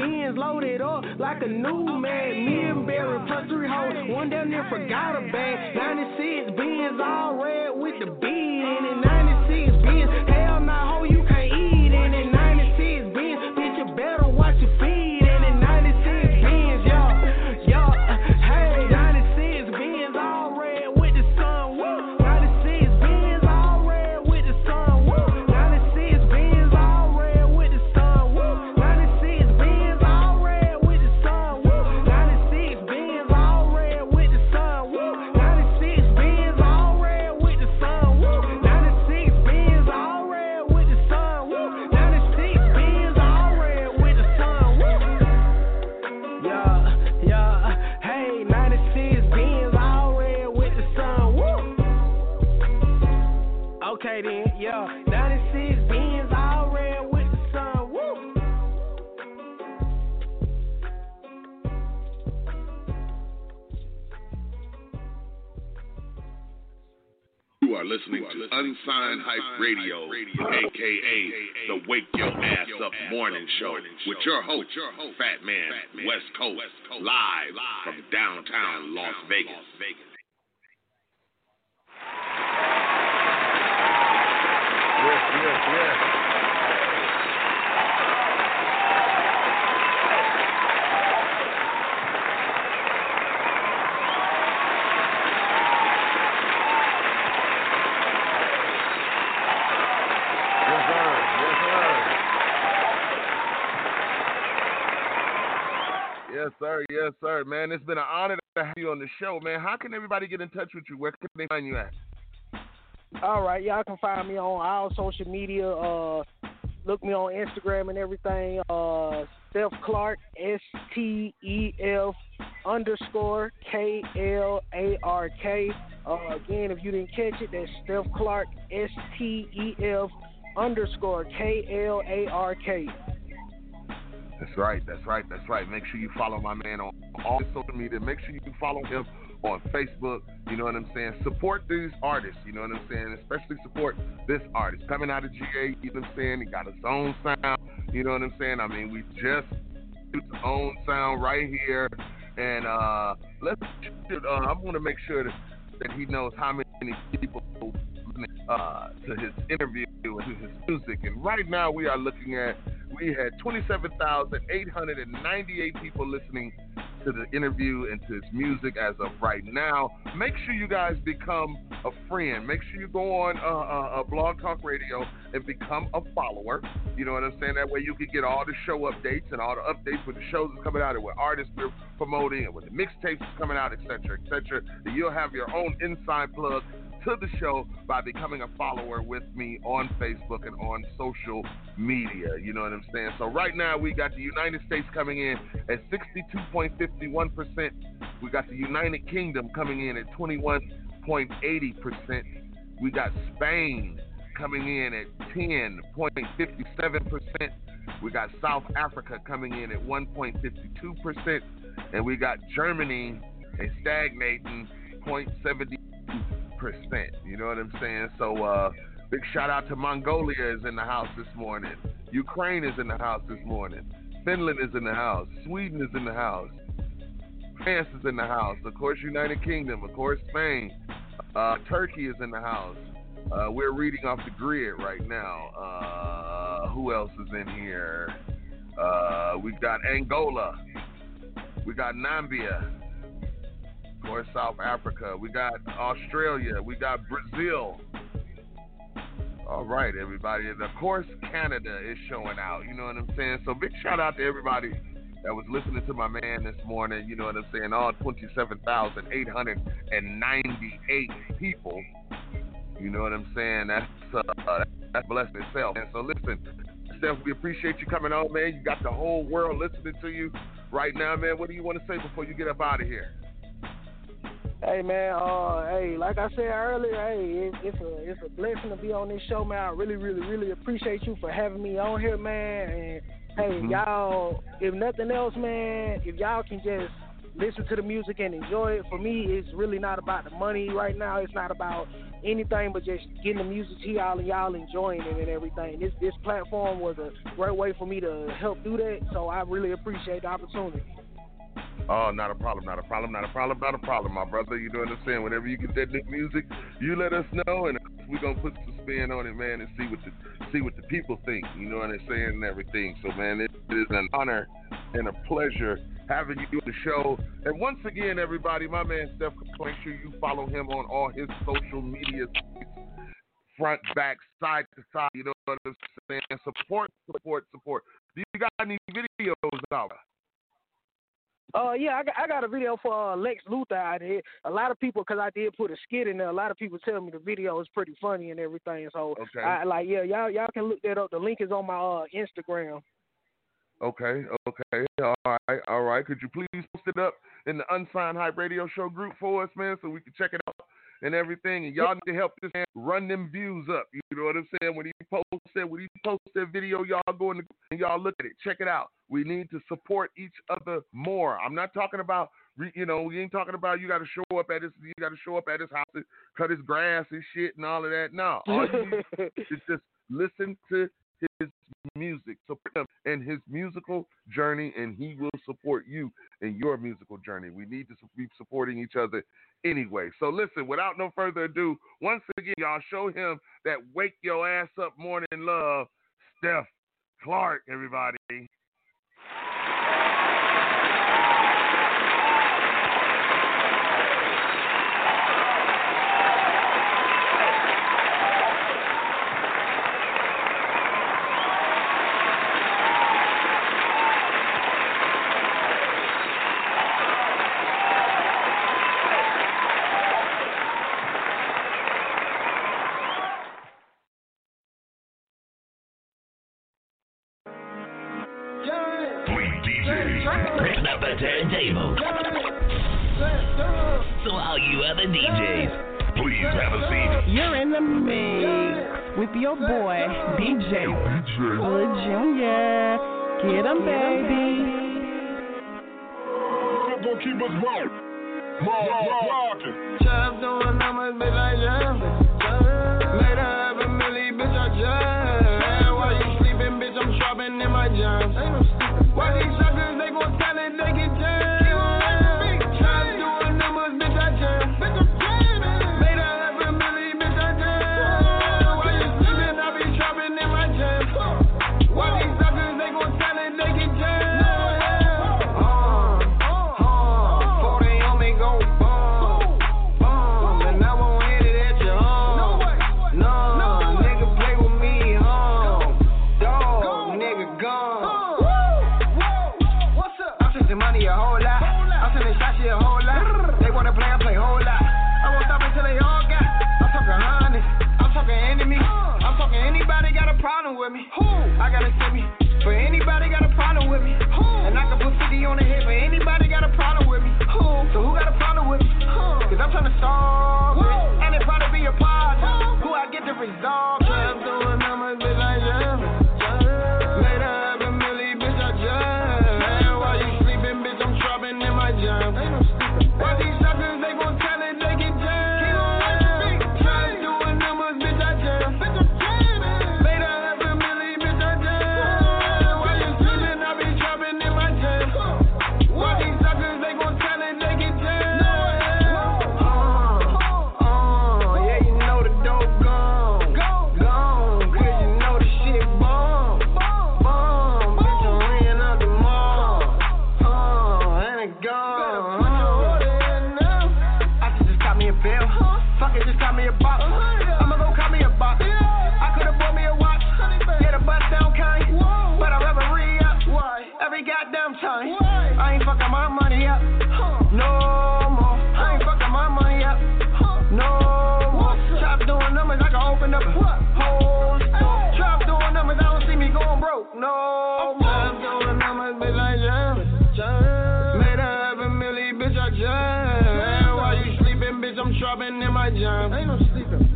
[SPEAKER 13] Benz loaded up like a new man. Me and Barry plus three hoes. One down there forgot a bag. 96 Benz all red with the beat in it. 96 Benz, hell nah, ho,
[SPEAKER 18] listening to Unsigned Hype Radio, aka the Wake Your Ass Up Morning Show, with your host, Fat Man West Coast, live from downtown Las Vegas.
[SPEAKER 7] Yes, yes, yes. Yes, sir. Yes, sir. Man, it's been an honor to have you on the show, man. How can everybody get in touch with you? Where can they find you at?
[SPEAKER 13] All right, y'all can find me on all social media. Uh, look me on Instagram and everything. Uh, Stef Klark, S T E F underscore K L A R K. Uh, again, if you didn't catch it, that's Stef Klark, S T E F underscore K L A R K.
[SPEAKER 7] That's right. That's right. That's right. Make sure you follow my man on all social media. Make sure you follow him on Facebook. You know what I'm saying? Support these artists. You know what I'm saying? Especially support this artist coming out of GA. You know what I'm saying? He got his own sound. You know what I'm saying? I mean, we just his own sound right here, and uh, let's. Uh, I want to make sure that, that he knows how many people uh, to his interview and his music. And right now we are looking at we had 27,898 people listening to the interview and to his music as of right now. Make sure you guys become a friend. Make sure you go on uh, uh, uh, Blog Talk Radio and become a follower. You know what I'm saying? That way you can get all the show updates and all the updates when the shows are coming out and what artists we're promoting and when the mixtapes is coming out, etc., etc. You'll have your own inside plug to the show by becoming a follower with me on Facebook and on social media. You know what I'm saying? So right now we got the United States coming in at 62.51%. We got the United Kingdom coming in at 21.80%. We got Spain coming in at 10.57%. We got South Africa coming in at 1.52%. And we got Germany and stagnating 0.70 percent. You know what I'm saying? So uh, big shout out to Mongolia is in the house this morning. Ukraine is in the house this morning. Finland is in the house. Sweden is in the house. France is in the house. Of course, United Kingdom. Of course, Spain. Uh, Turkey is in the house. Uh, we're reading off the grid right now. Uh, who else is in here? Uh, we got Angola. We got Nambia course, South Africa. We got Australia. We got Brazil. All right, everybody. And of course, Canada is showing out. You know what I'm saying? So big shout out to everybody that was listening to my man this morning. You know what I'm saying? All 27,898 people. You know what I'm saying? That's uh, that's blessing itself. And so listen, Stef, we appreciate you coming on, man. You got the whole world listening to you right now, man. What do you want to say before you get up out of here?
[SPEAKER 13] Hey man, uh, hey, like I said earlier, hey, it, it's a it's a blessing to be on this show, man. I really, really, really appreciate you for having me on here, man. And hey, mm-hmm. y'all, if nothing else, man, if y'all can just listen to the music and enjoy it. For me, it's really not about the money right now. It's not about anything but just getting the music to y'all and y'all enjoying it and everything. This this platform was a great way for me to help do that. So I really appreciate the opportunity.
[SPEAKER 7] Oh, not a problem, not a problem, not a problem, not a problem, my brother. You I'm saying? Whenever you get that new music, you let us know, and we're gonna put some spin on it, man, and see what the see what the people think. You know what I'm saying and everything. So, man, it, it is an honor and a pleasure having you on the show. And once again, everybody, my man Stef, make sure you follow him on all his social media front, back, side to side. You know what I'm saying? Support, support, support. Do you got any videos out?
[SPEAKER 13] Uh, yeah, I got, I got a video for uh, Lex Luthor out here. A lot of people, because I did put a skit in there. A lot of people tell me the video is pretty funny and everything. So,
[SPEAKER 7] okay.
[SPEAKER 13] I like, yeah, y'all y'all can look that up. The link is on my uh, Instagram.
[SPEAKER 7] Okay, okay, all right, all right. Could you please post it up in the Unsigned Hype Radio Show group for us, man, so we can check it out and everything. And y'all need to help this man run them views up. You know what I'm saying? When he posted, when he posted that video, y'all go in the, and y'all look at it, check it out. We need to support each other more. I'm not talking about, you know, we ain't talking about you got to show up at his, you got to show up at his house and cut his grass and shit and all of that. No, all you need is just listen to his music, support him and his musical journey, and he will support you in your musical journey. We need to be supporting each other anyway. So listen, without no further ado, once again, y'all show him that wake your ass up morning love, Stef Klark, everybody.
[SPEAKER 3] DJ. Hood Junior. Get him, baby.
[SPEAKER 2] Don't keep us. Rock, rock,
[SPEAKER 19] rockin'. Doing numbers, baby.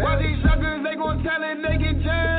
[SPEAKER 19] Why these suckers, they gon' tell it, they get jammed.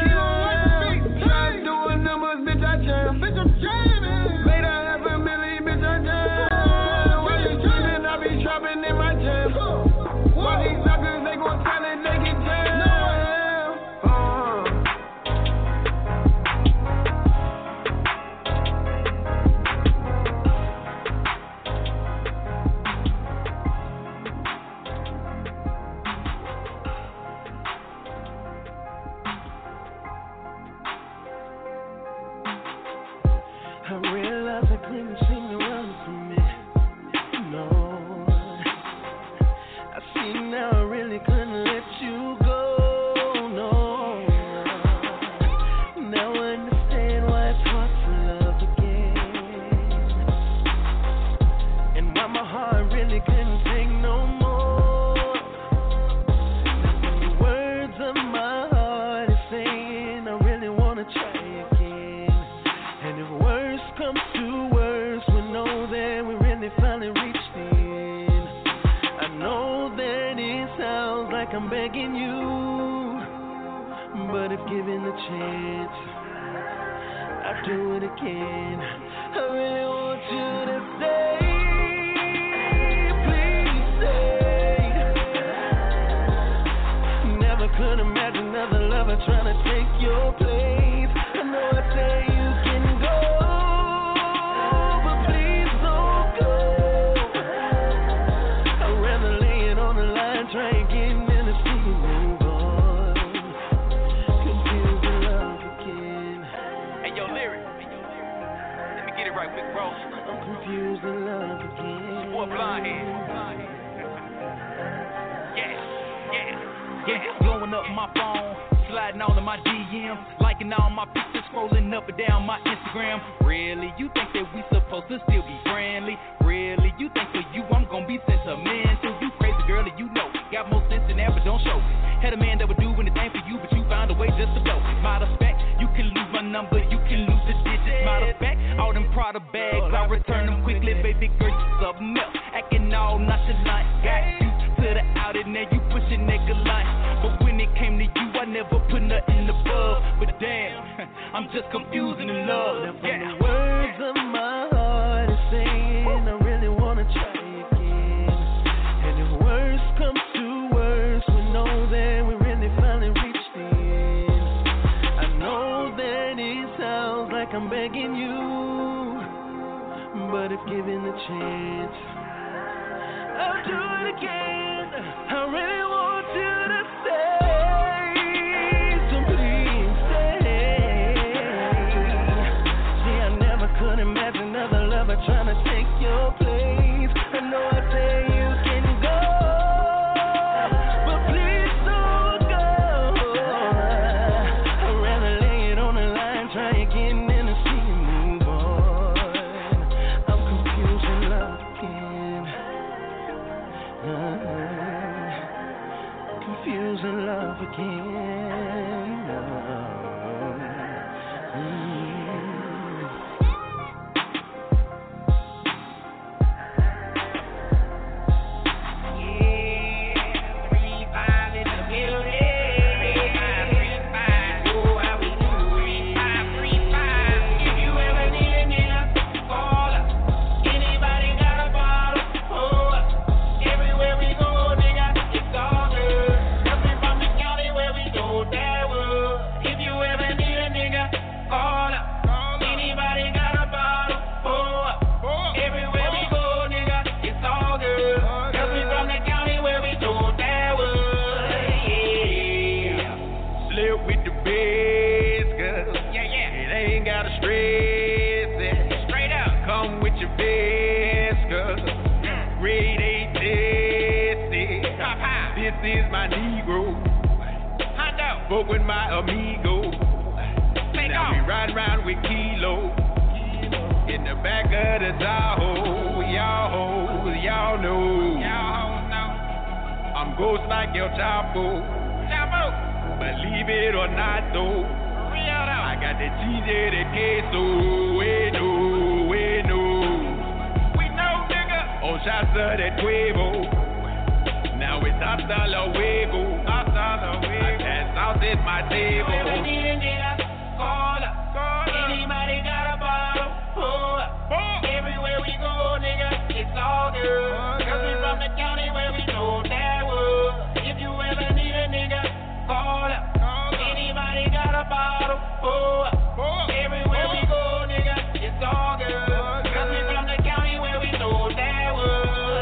[SPEAKER 20] Again. I really
[SPEAKER 21] With my amigo. now we ride round with Kilo. In the back of the Tahoe. Y'all y'all know. I'm ghost like your Chapo. Believe it or not, though. I got the TJ, the queso, we know, we know. We know, nigga. On shots of that Cuervo. Now it's hasta luego. Hasta luego. I dance out at my table.
[SPEAKER 12] Anybody got a bottle? Pull up. Everywhere we go, nigga, it's all good. Cause we from the county where we know that wood. If you ever need a nigga, call up. Anybody got a bottle? Pull up. Everywhere we go, nigga, it's all good. Cause we from the county where we know that wood.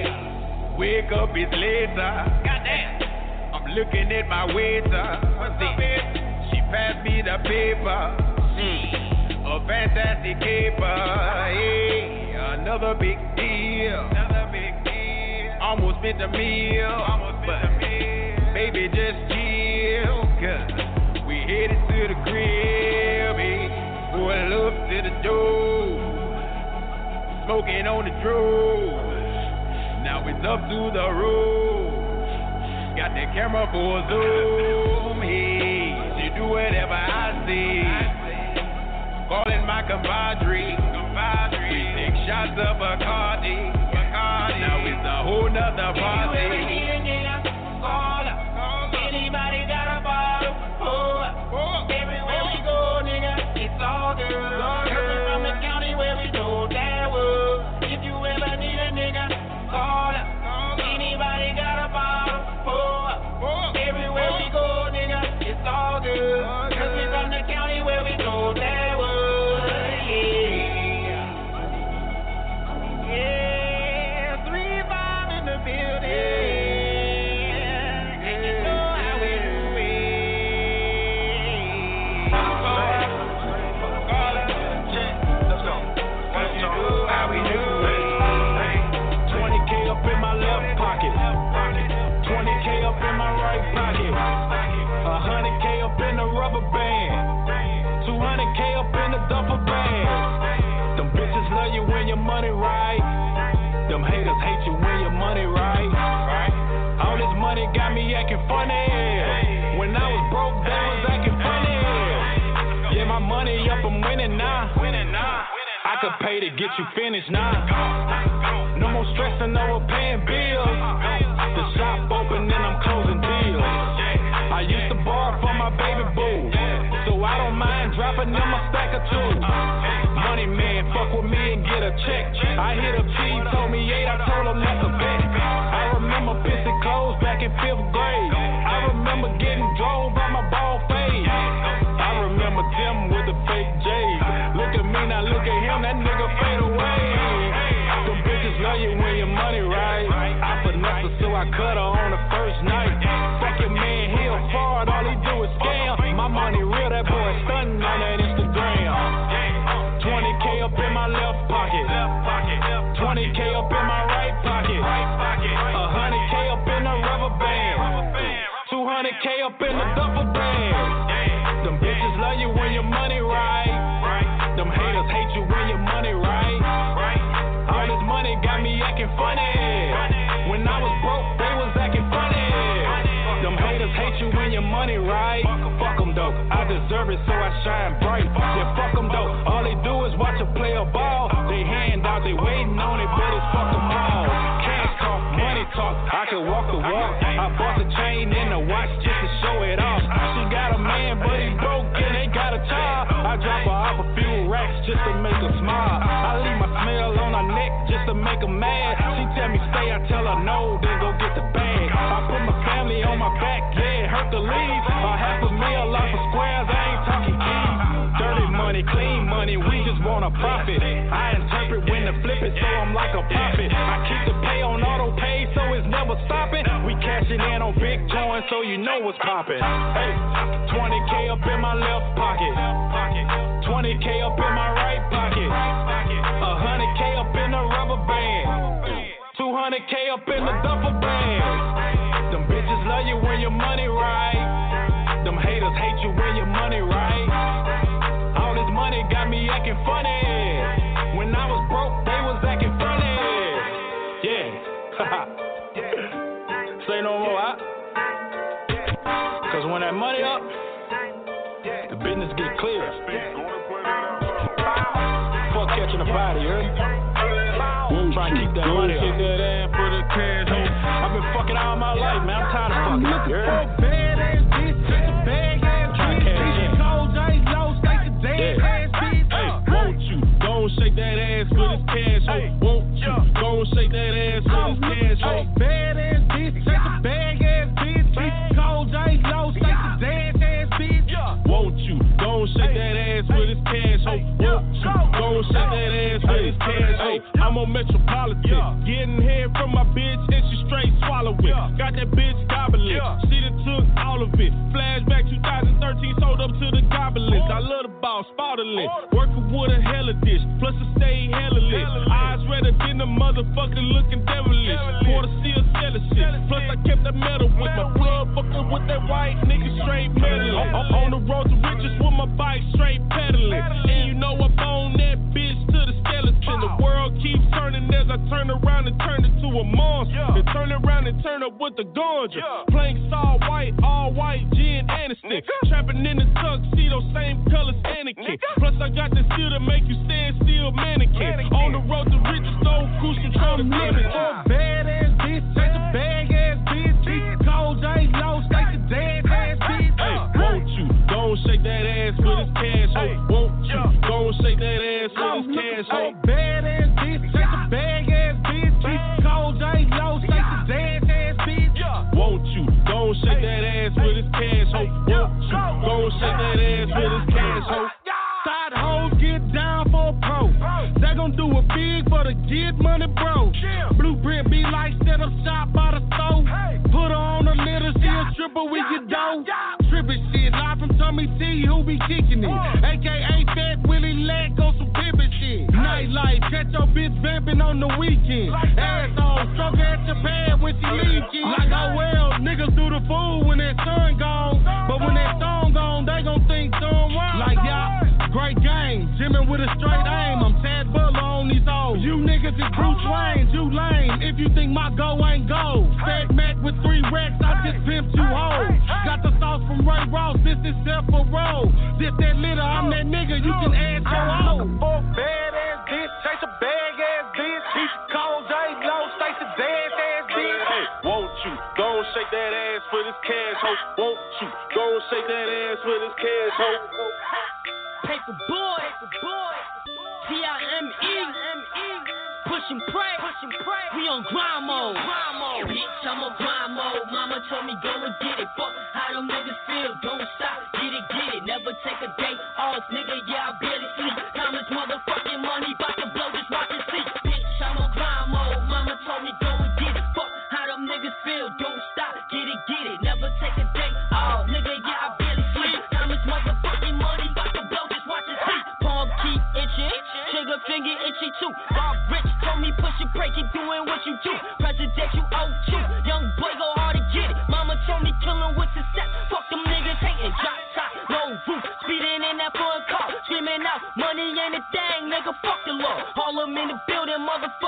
[SPEAKER 12] Yeah.
[SPEAKER 21] Wake up, it's later. Looking at my waiter. What's She passed me the paper. A fantastic caper. Hey, another big deal. Another big deal. Almost spent a meal. Almost spent a meal. Baby, just chill. Cause we headed to the crib. Hey, pull up to the door. Smoking on the drove. Now it's up to the road. Camera for a zoom. Hey, she do whatever I say. Calling my compadre. We take shots of Bacardi. Now it's a whole nother party.
[SPEAKER 22] Funny. When I was broke, they was acting funny. Yeah, my money up, I'm winning now. I could pay to get you finished now. No more stressing over paying bills. The shop open and I'm closing deals. I used to borrow from my baby boo, so I don't mind dropping them a stack or two. Money man, fuck with me and get a check. I hit a P, told me eight, I told him that's a bet. Back in fifth grade. I remember getting drove by my ball fade. I remember them with the fake J's. Look at me, now look at him, that nigga fade away. Them bitches love you when your money right. I finesse her, so I cut her on the first night. Fuck your man, he a fraud, all he do is scam. My money real, that boy stunning on that Instagram. 20k up in my left pocket. 20k up in my up in the duffel bag. Them bitches love you when your money right. Them haters hate you when your money right. All this money got me acting funny. When I was broke, they was acting funny. Them haters hate you when your money right. Fuck them though, I deserve it so I shine bright. Yeah, fuck them though, all they do is watch a player ball. They hand out, they waiting on it, but it's fuck them all. Cash talk, money talk, I can walk the walk. I bought the chain and the watch just just to make her smile. I leave my smell on her neck just to make her mad. She tell me stay, I tell her no, then go get the bag. I put my family on my back, yeah, it hurt to leave. A half a meal off of squares, I ain't talking keys. Dirty money, clean money, we just want a profit. I interpret when to flip it, so I'm like a prophet. I keep the pay on auto pay, so it's never stopping. Cashing in on big joints, so you know what's popping. Hey, 20k up in my left pocket, 20k up in my right pocket, 100k up in the rubber band, 200k up in the duffel bag. Them bitches love you when your money right. Them haters hate you when your money right. All this money got me acting funny. When I was broke, they was acting More, huh? Cause when that money up, the business get clear. Fuck catching a body, you heard? Try and keep that money up. that ass for the cash. I've been fucking all my life, man. I'm tired of fucking. You heard? Trying to cash in. Yeah. Hey, won't you gon' shake that ass for this cash? Ho? Won't you gon' shake that ass for this cash? Ho? I'm on Metropolitan, getting head from my bitch and she straight swallow it. Got that bitch gobbling, she done took all of it. Flashback 2013, sold up to the goblins. I love the ball, spottling, working with a hella dish, plus I stay hella lit. Eyes redder than the motherfucker looking devilish. Quarter seal seller shit, plus I kept that metal with my blood fucking with that white nigga straight meddling. On, and turn up with the ganja. Playing all white, all white, gin Aniston. Trapping in the tuxedo, same colors Anakin. Plus I got the steel to make you stand still mannequin. On the road to riches, no cruise control to limit.
[SPEAKER 23] Money, bro. Blueprint be like set up shop by the stove. Put her on a litter, she a stripper with your dough. Trippin' shit, live from Tommy T, who be kicking it. AKA Fat Willie Leg on some pimpin' shit. Nightlife, catch your bitch vamping on the weekend. Asshole, stroke her at your pad when she leaking. Like, oh well, niggas do the fool when that sun gone. But when that song gone, they gon' think something wrong. Like, y'all. Great game, Jimin with a straight aim. I'm phony though. You niggas is Bruce Wayne, you lame. If you think my go ain't gold, Fat Mac with three racks, I just pimped you hoes. Got the sauce from Ray Ross, this is Seth Row. Dip that litter, I'm that nigga, you can ask your own. For bad ass bitch,
[SPEAKER 2] chase a bag ass bitch. He call J Lo, a dead ass bitch.
[SPEAKER 23] Hey, won't you go and shake that ass
[SPEAKER 22] for this cash, ho? Won't you go and shake that ass for this cash, ho?
[SPEAKER 24] Paper boy, paper boy. T-I-M-E, push and pray, push pray. We on grind mode, grind mode. Bitch, I'm on grind mode. Mama told me go and get it. Fuck how them niggas feel. Don't stop, get it, get it. Never take a day off, nigga. Yeah, I barely sleep. Time is motherfucking money, bout to blow. Just watch and see. Bitch, I'm on grind mode. Mama told me go and get it. Fuck how them niggas feel. Don't stop, get it, get it. Never take a finger itchy too. Bob Rich told me push it, break it, doing what you do. Presidential O2, young boy go hard to get it. Mama told me killing with success. Fuck them niggas hating, drop top, no roof, speeding in that foreign car, screaming out, money ain't a thing, nigga. Fuck the law. All them in the building, motherfucker,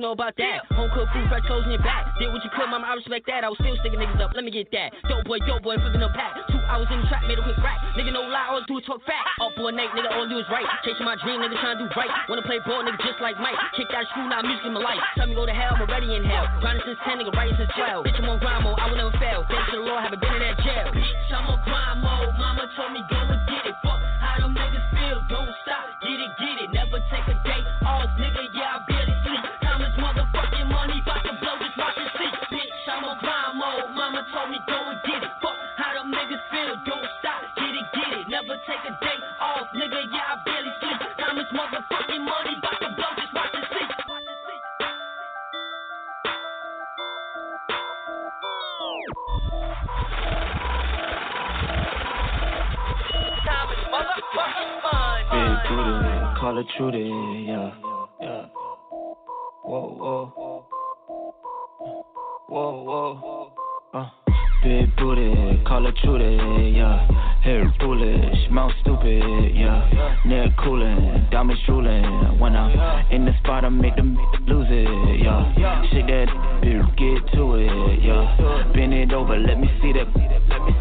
[SPEAKER 24] you know about that? Home cooked food, fresh clothes in your back. Did what you could, mama, I respect that. I was still sticking niggas up, let me get that. Dope boy, dope boy, flipping up pack. Two hours in the trap, made a quick rack. Nigga, no lie, all I do is talk fat. Up all night, nigga, all I do is right. Chasing my dream, nigga, trying to do right. Wanna play ball, nigga, just like Mike. Kick that screw, now music in my life. Tell me go to hell, I'm already in hell. Grinding since 10, nigga, writing since 12. Bitch, I'm on grind mode, I will never fail. Thanks to the Lord, haven't been in that jail. Bitch, I'm on grind mode. Mama told me go
[SPEAKER 25] call it Trudy, yeah, yeah. Whoa, whoa, whoa, whoa. Uh, big booty, call it Trudy, yeah. Hair foolish, mouth stupid, yeah. Neck cooling, diamonds drooling. When I'm in the spot, I make them lose it, yeah. Shake that, bitch, get to it, yeah. Bend it over, let me see that.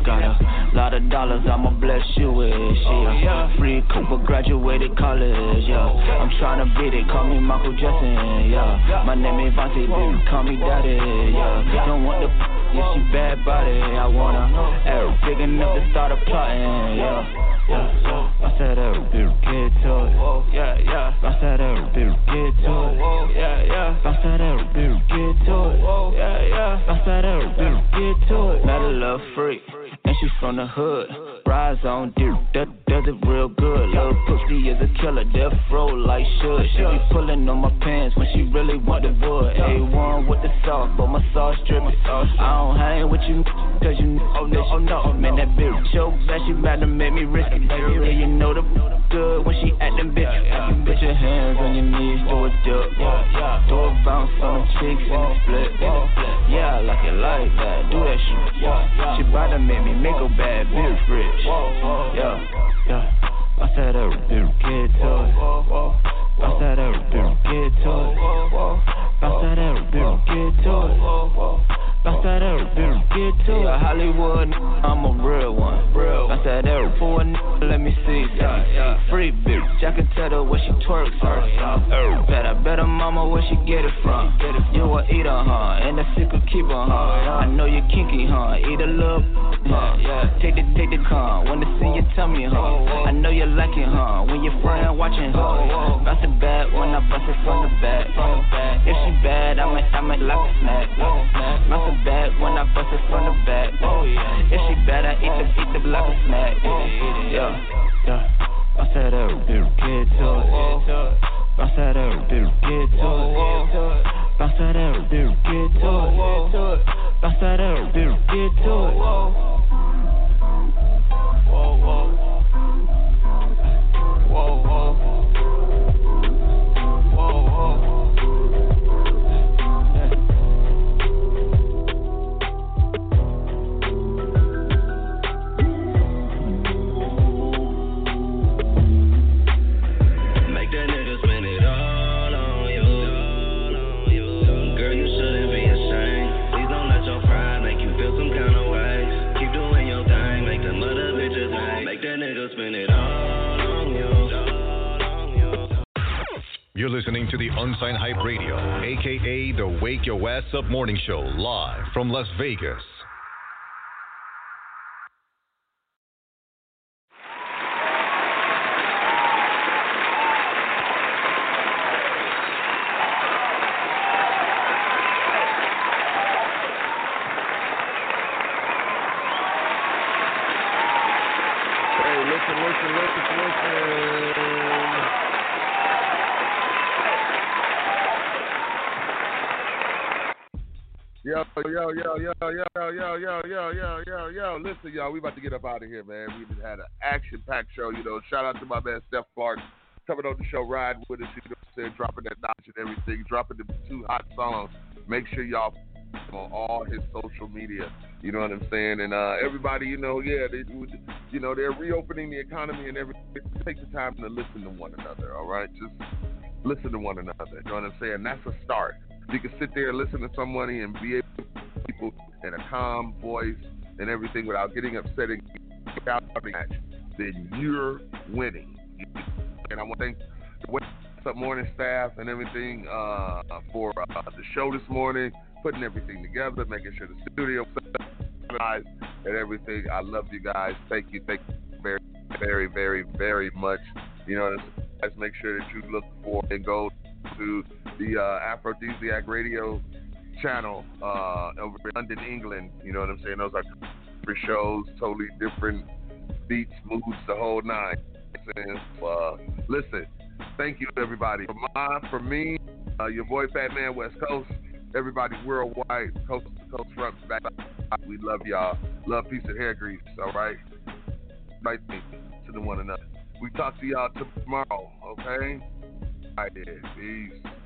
[SPEAKER 25] Got a lot of dollars, I'ma bless you with, yeah. Free Cooper, graduated college, yeah. I'm tryna beat it, call me Michael Jackson, yeah. My name is Vontae, call me daddy, yeah. Don't want the yeah, she bad body, I wanna arrow big enough to start a plotting, yeah. Yeah. I said arrow, bitch, get to it. Yeah, yeah. I said arrow, bitch, get to it. Yeah, yeah. I said arrow, bitch, get to it. Yeah, yeah. I said arrow, bitch, get to it. Met a little freak, and she from the hood. Rise on deer, that does it real good. Little pussy is a killer, death row like should. She be pulling on my pants when she really want the wood. A1 with the sauce, but my sauce dripping. I don't hang with you, cause you know, oh no, oh no. Man, that bitch so bad, she about to make me risk it. Yeah, you know the good when she acting bitch. Put your hands on your knees, do a dip. Do a bounce on the cheeks and a split. Yeah, I like it like that. Do that shit. She bout to make me make a bad bitch rich. Whoa, yeah, yeah. I said I would get to it. I said I would get to it. I said I would get to it. Bounce that up, bitch, get to it. Yeah, Hollywood, I'm a real one. Bounce that up for a nigga, let me see. Yeah, Free bitch, I can tell her where she twerks on. Uh, better, better mama where she get it from. You a eater, huh? And a secret keeper, huh? I know you kinky, huh? Eat a little, huh? Take the, take the con, wanna see your tummy, huh? I know you like it, huh? When your friend watching, huh? Bounce it back when I bust it from the back. If she bad, I might, I might like a snack. Bounce it back when I bust it from the back. Oh, yeah. If she bad, I eat the, eat the like a snack. Oh, yeah, yeah. Bounce that up, bitch, get to it. Bounce that up, bitch, get to it. Bounce that up, bitch, get to it. Bounce that up, bitch, get to it. Oh, oh. Whoa, whoa. Whoa, whoa.
[SPEAKER 26] Whoa, whoa. Aka the Wake Your Ass Up Morning Show, live from Las Vegas.
[SPEAKER 7] Yo, yo, yo, yo, yo, yo, yo, yo, yo, yo. Listen, y'all, we about to get up out of here, man. We just had an action-packed show, you know. Shout out to my man Stef Klark coming on the show, riding with us, you know what I'm saying, dropping that knowledge and everything, dropping the two hot songs. Make sure y'all on all his social media. You know what I'm saying? And uh, everybody, you know, yeah, they, you know, they're reopening the economy and everything. Take the time to listen to one another. All right, just listen to one another. You know what I'm saying? That's a start. You can sit there and listen to somebody and be able in a calm voice and everything without getting upset and without match. Then you're winning. And I want to thank the Up Morning staff and everything uh, for uh, the show this morning, putting everything together, making sure the studio guys and everything. I love you guys. Thank you. Thank you very, very, very, very much. You know, guys, make sure that you look for and go to the uh, Aphrodisiac Radio channel uh, over in London, England. You know what I'm saying? Those are different shows, totally different beats, moods, the whole nine. Saying? Uh, listen, thank you everybody. For my, for me, uh, your boy Fat Man West Coast, everybody worldwide, coast to coast, front back. We love y'all. Love, peace, and hair grease. All right, right to the one another. We talk to y'all tomorrow. Okay. All right, then. Peace.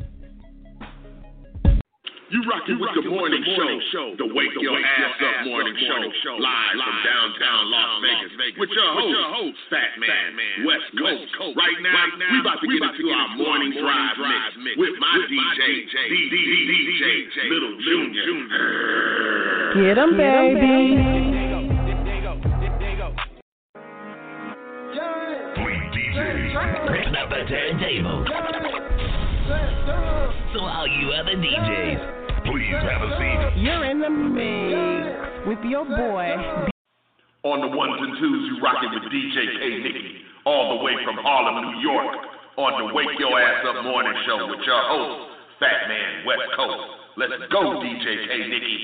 [SPEAKER 6] You rockin' with the morning show, the Wake Your Ass Up Morning Show, live from downtown Las Vegas, with your host, Fat Man, West Coast. Right now, we about to get into our morning drive mix with my DJ, DJ Little Junior.
[SPEAKER 3] Get 'em, baby.
[SPEAKER 27] Turn up the turntable. So all you other DJs,
[SPEAKER 3] You're in the mix with your boy.
[SPEAKER 6] On the ones and twos, you rockin' with DJ K Nicky, all the way from Harlem, New York, on the Wake Your Ass Up Morning Show with your host, Fat Man West Coast. Let's go, DJ K Nicky.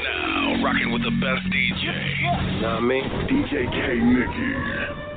[SPEAKER 27] Now, rocking with the best DJ.
[SPEAKER 2] Know what I mean? DJ K Nicky.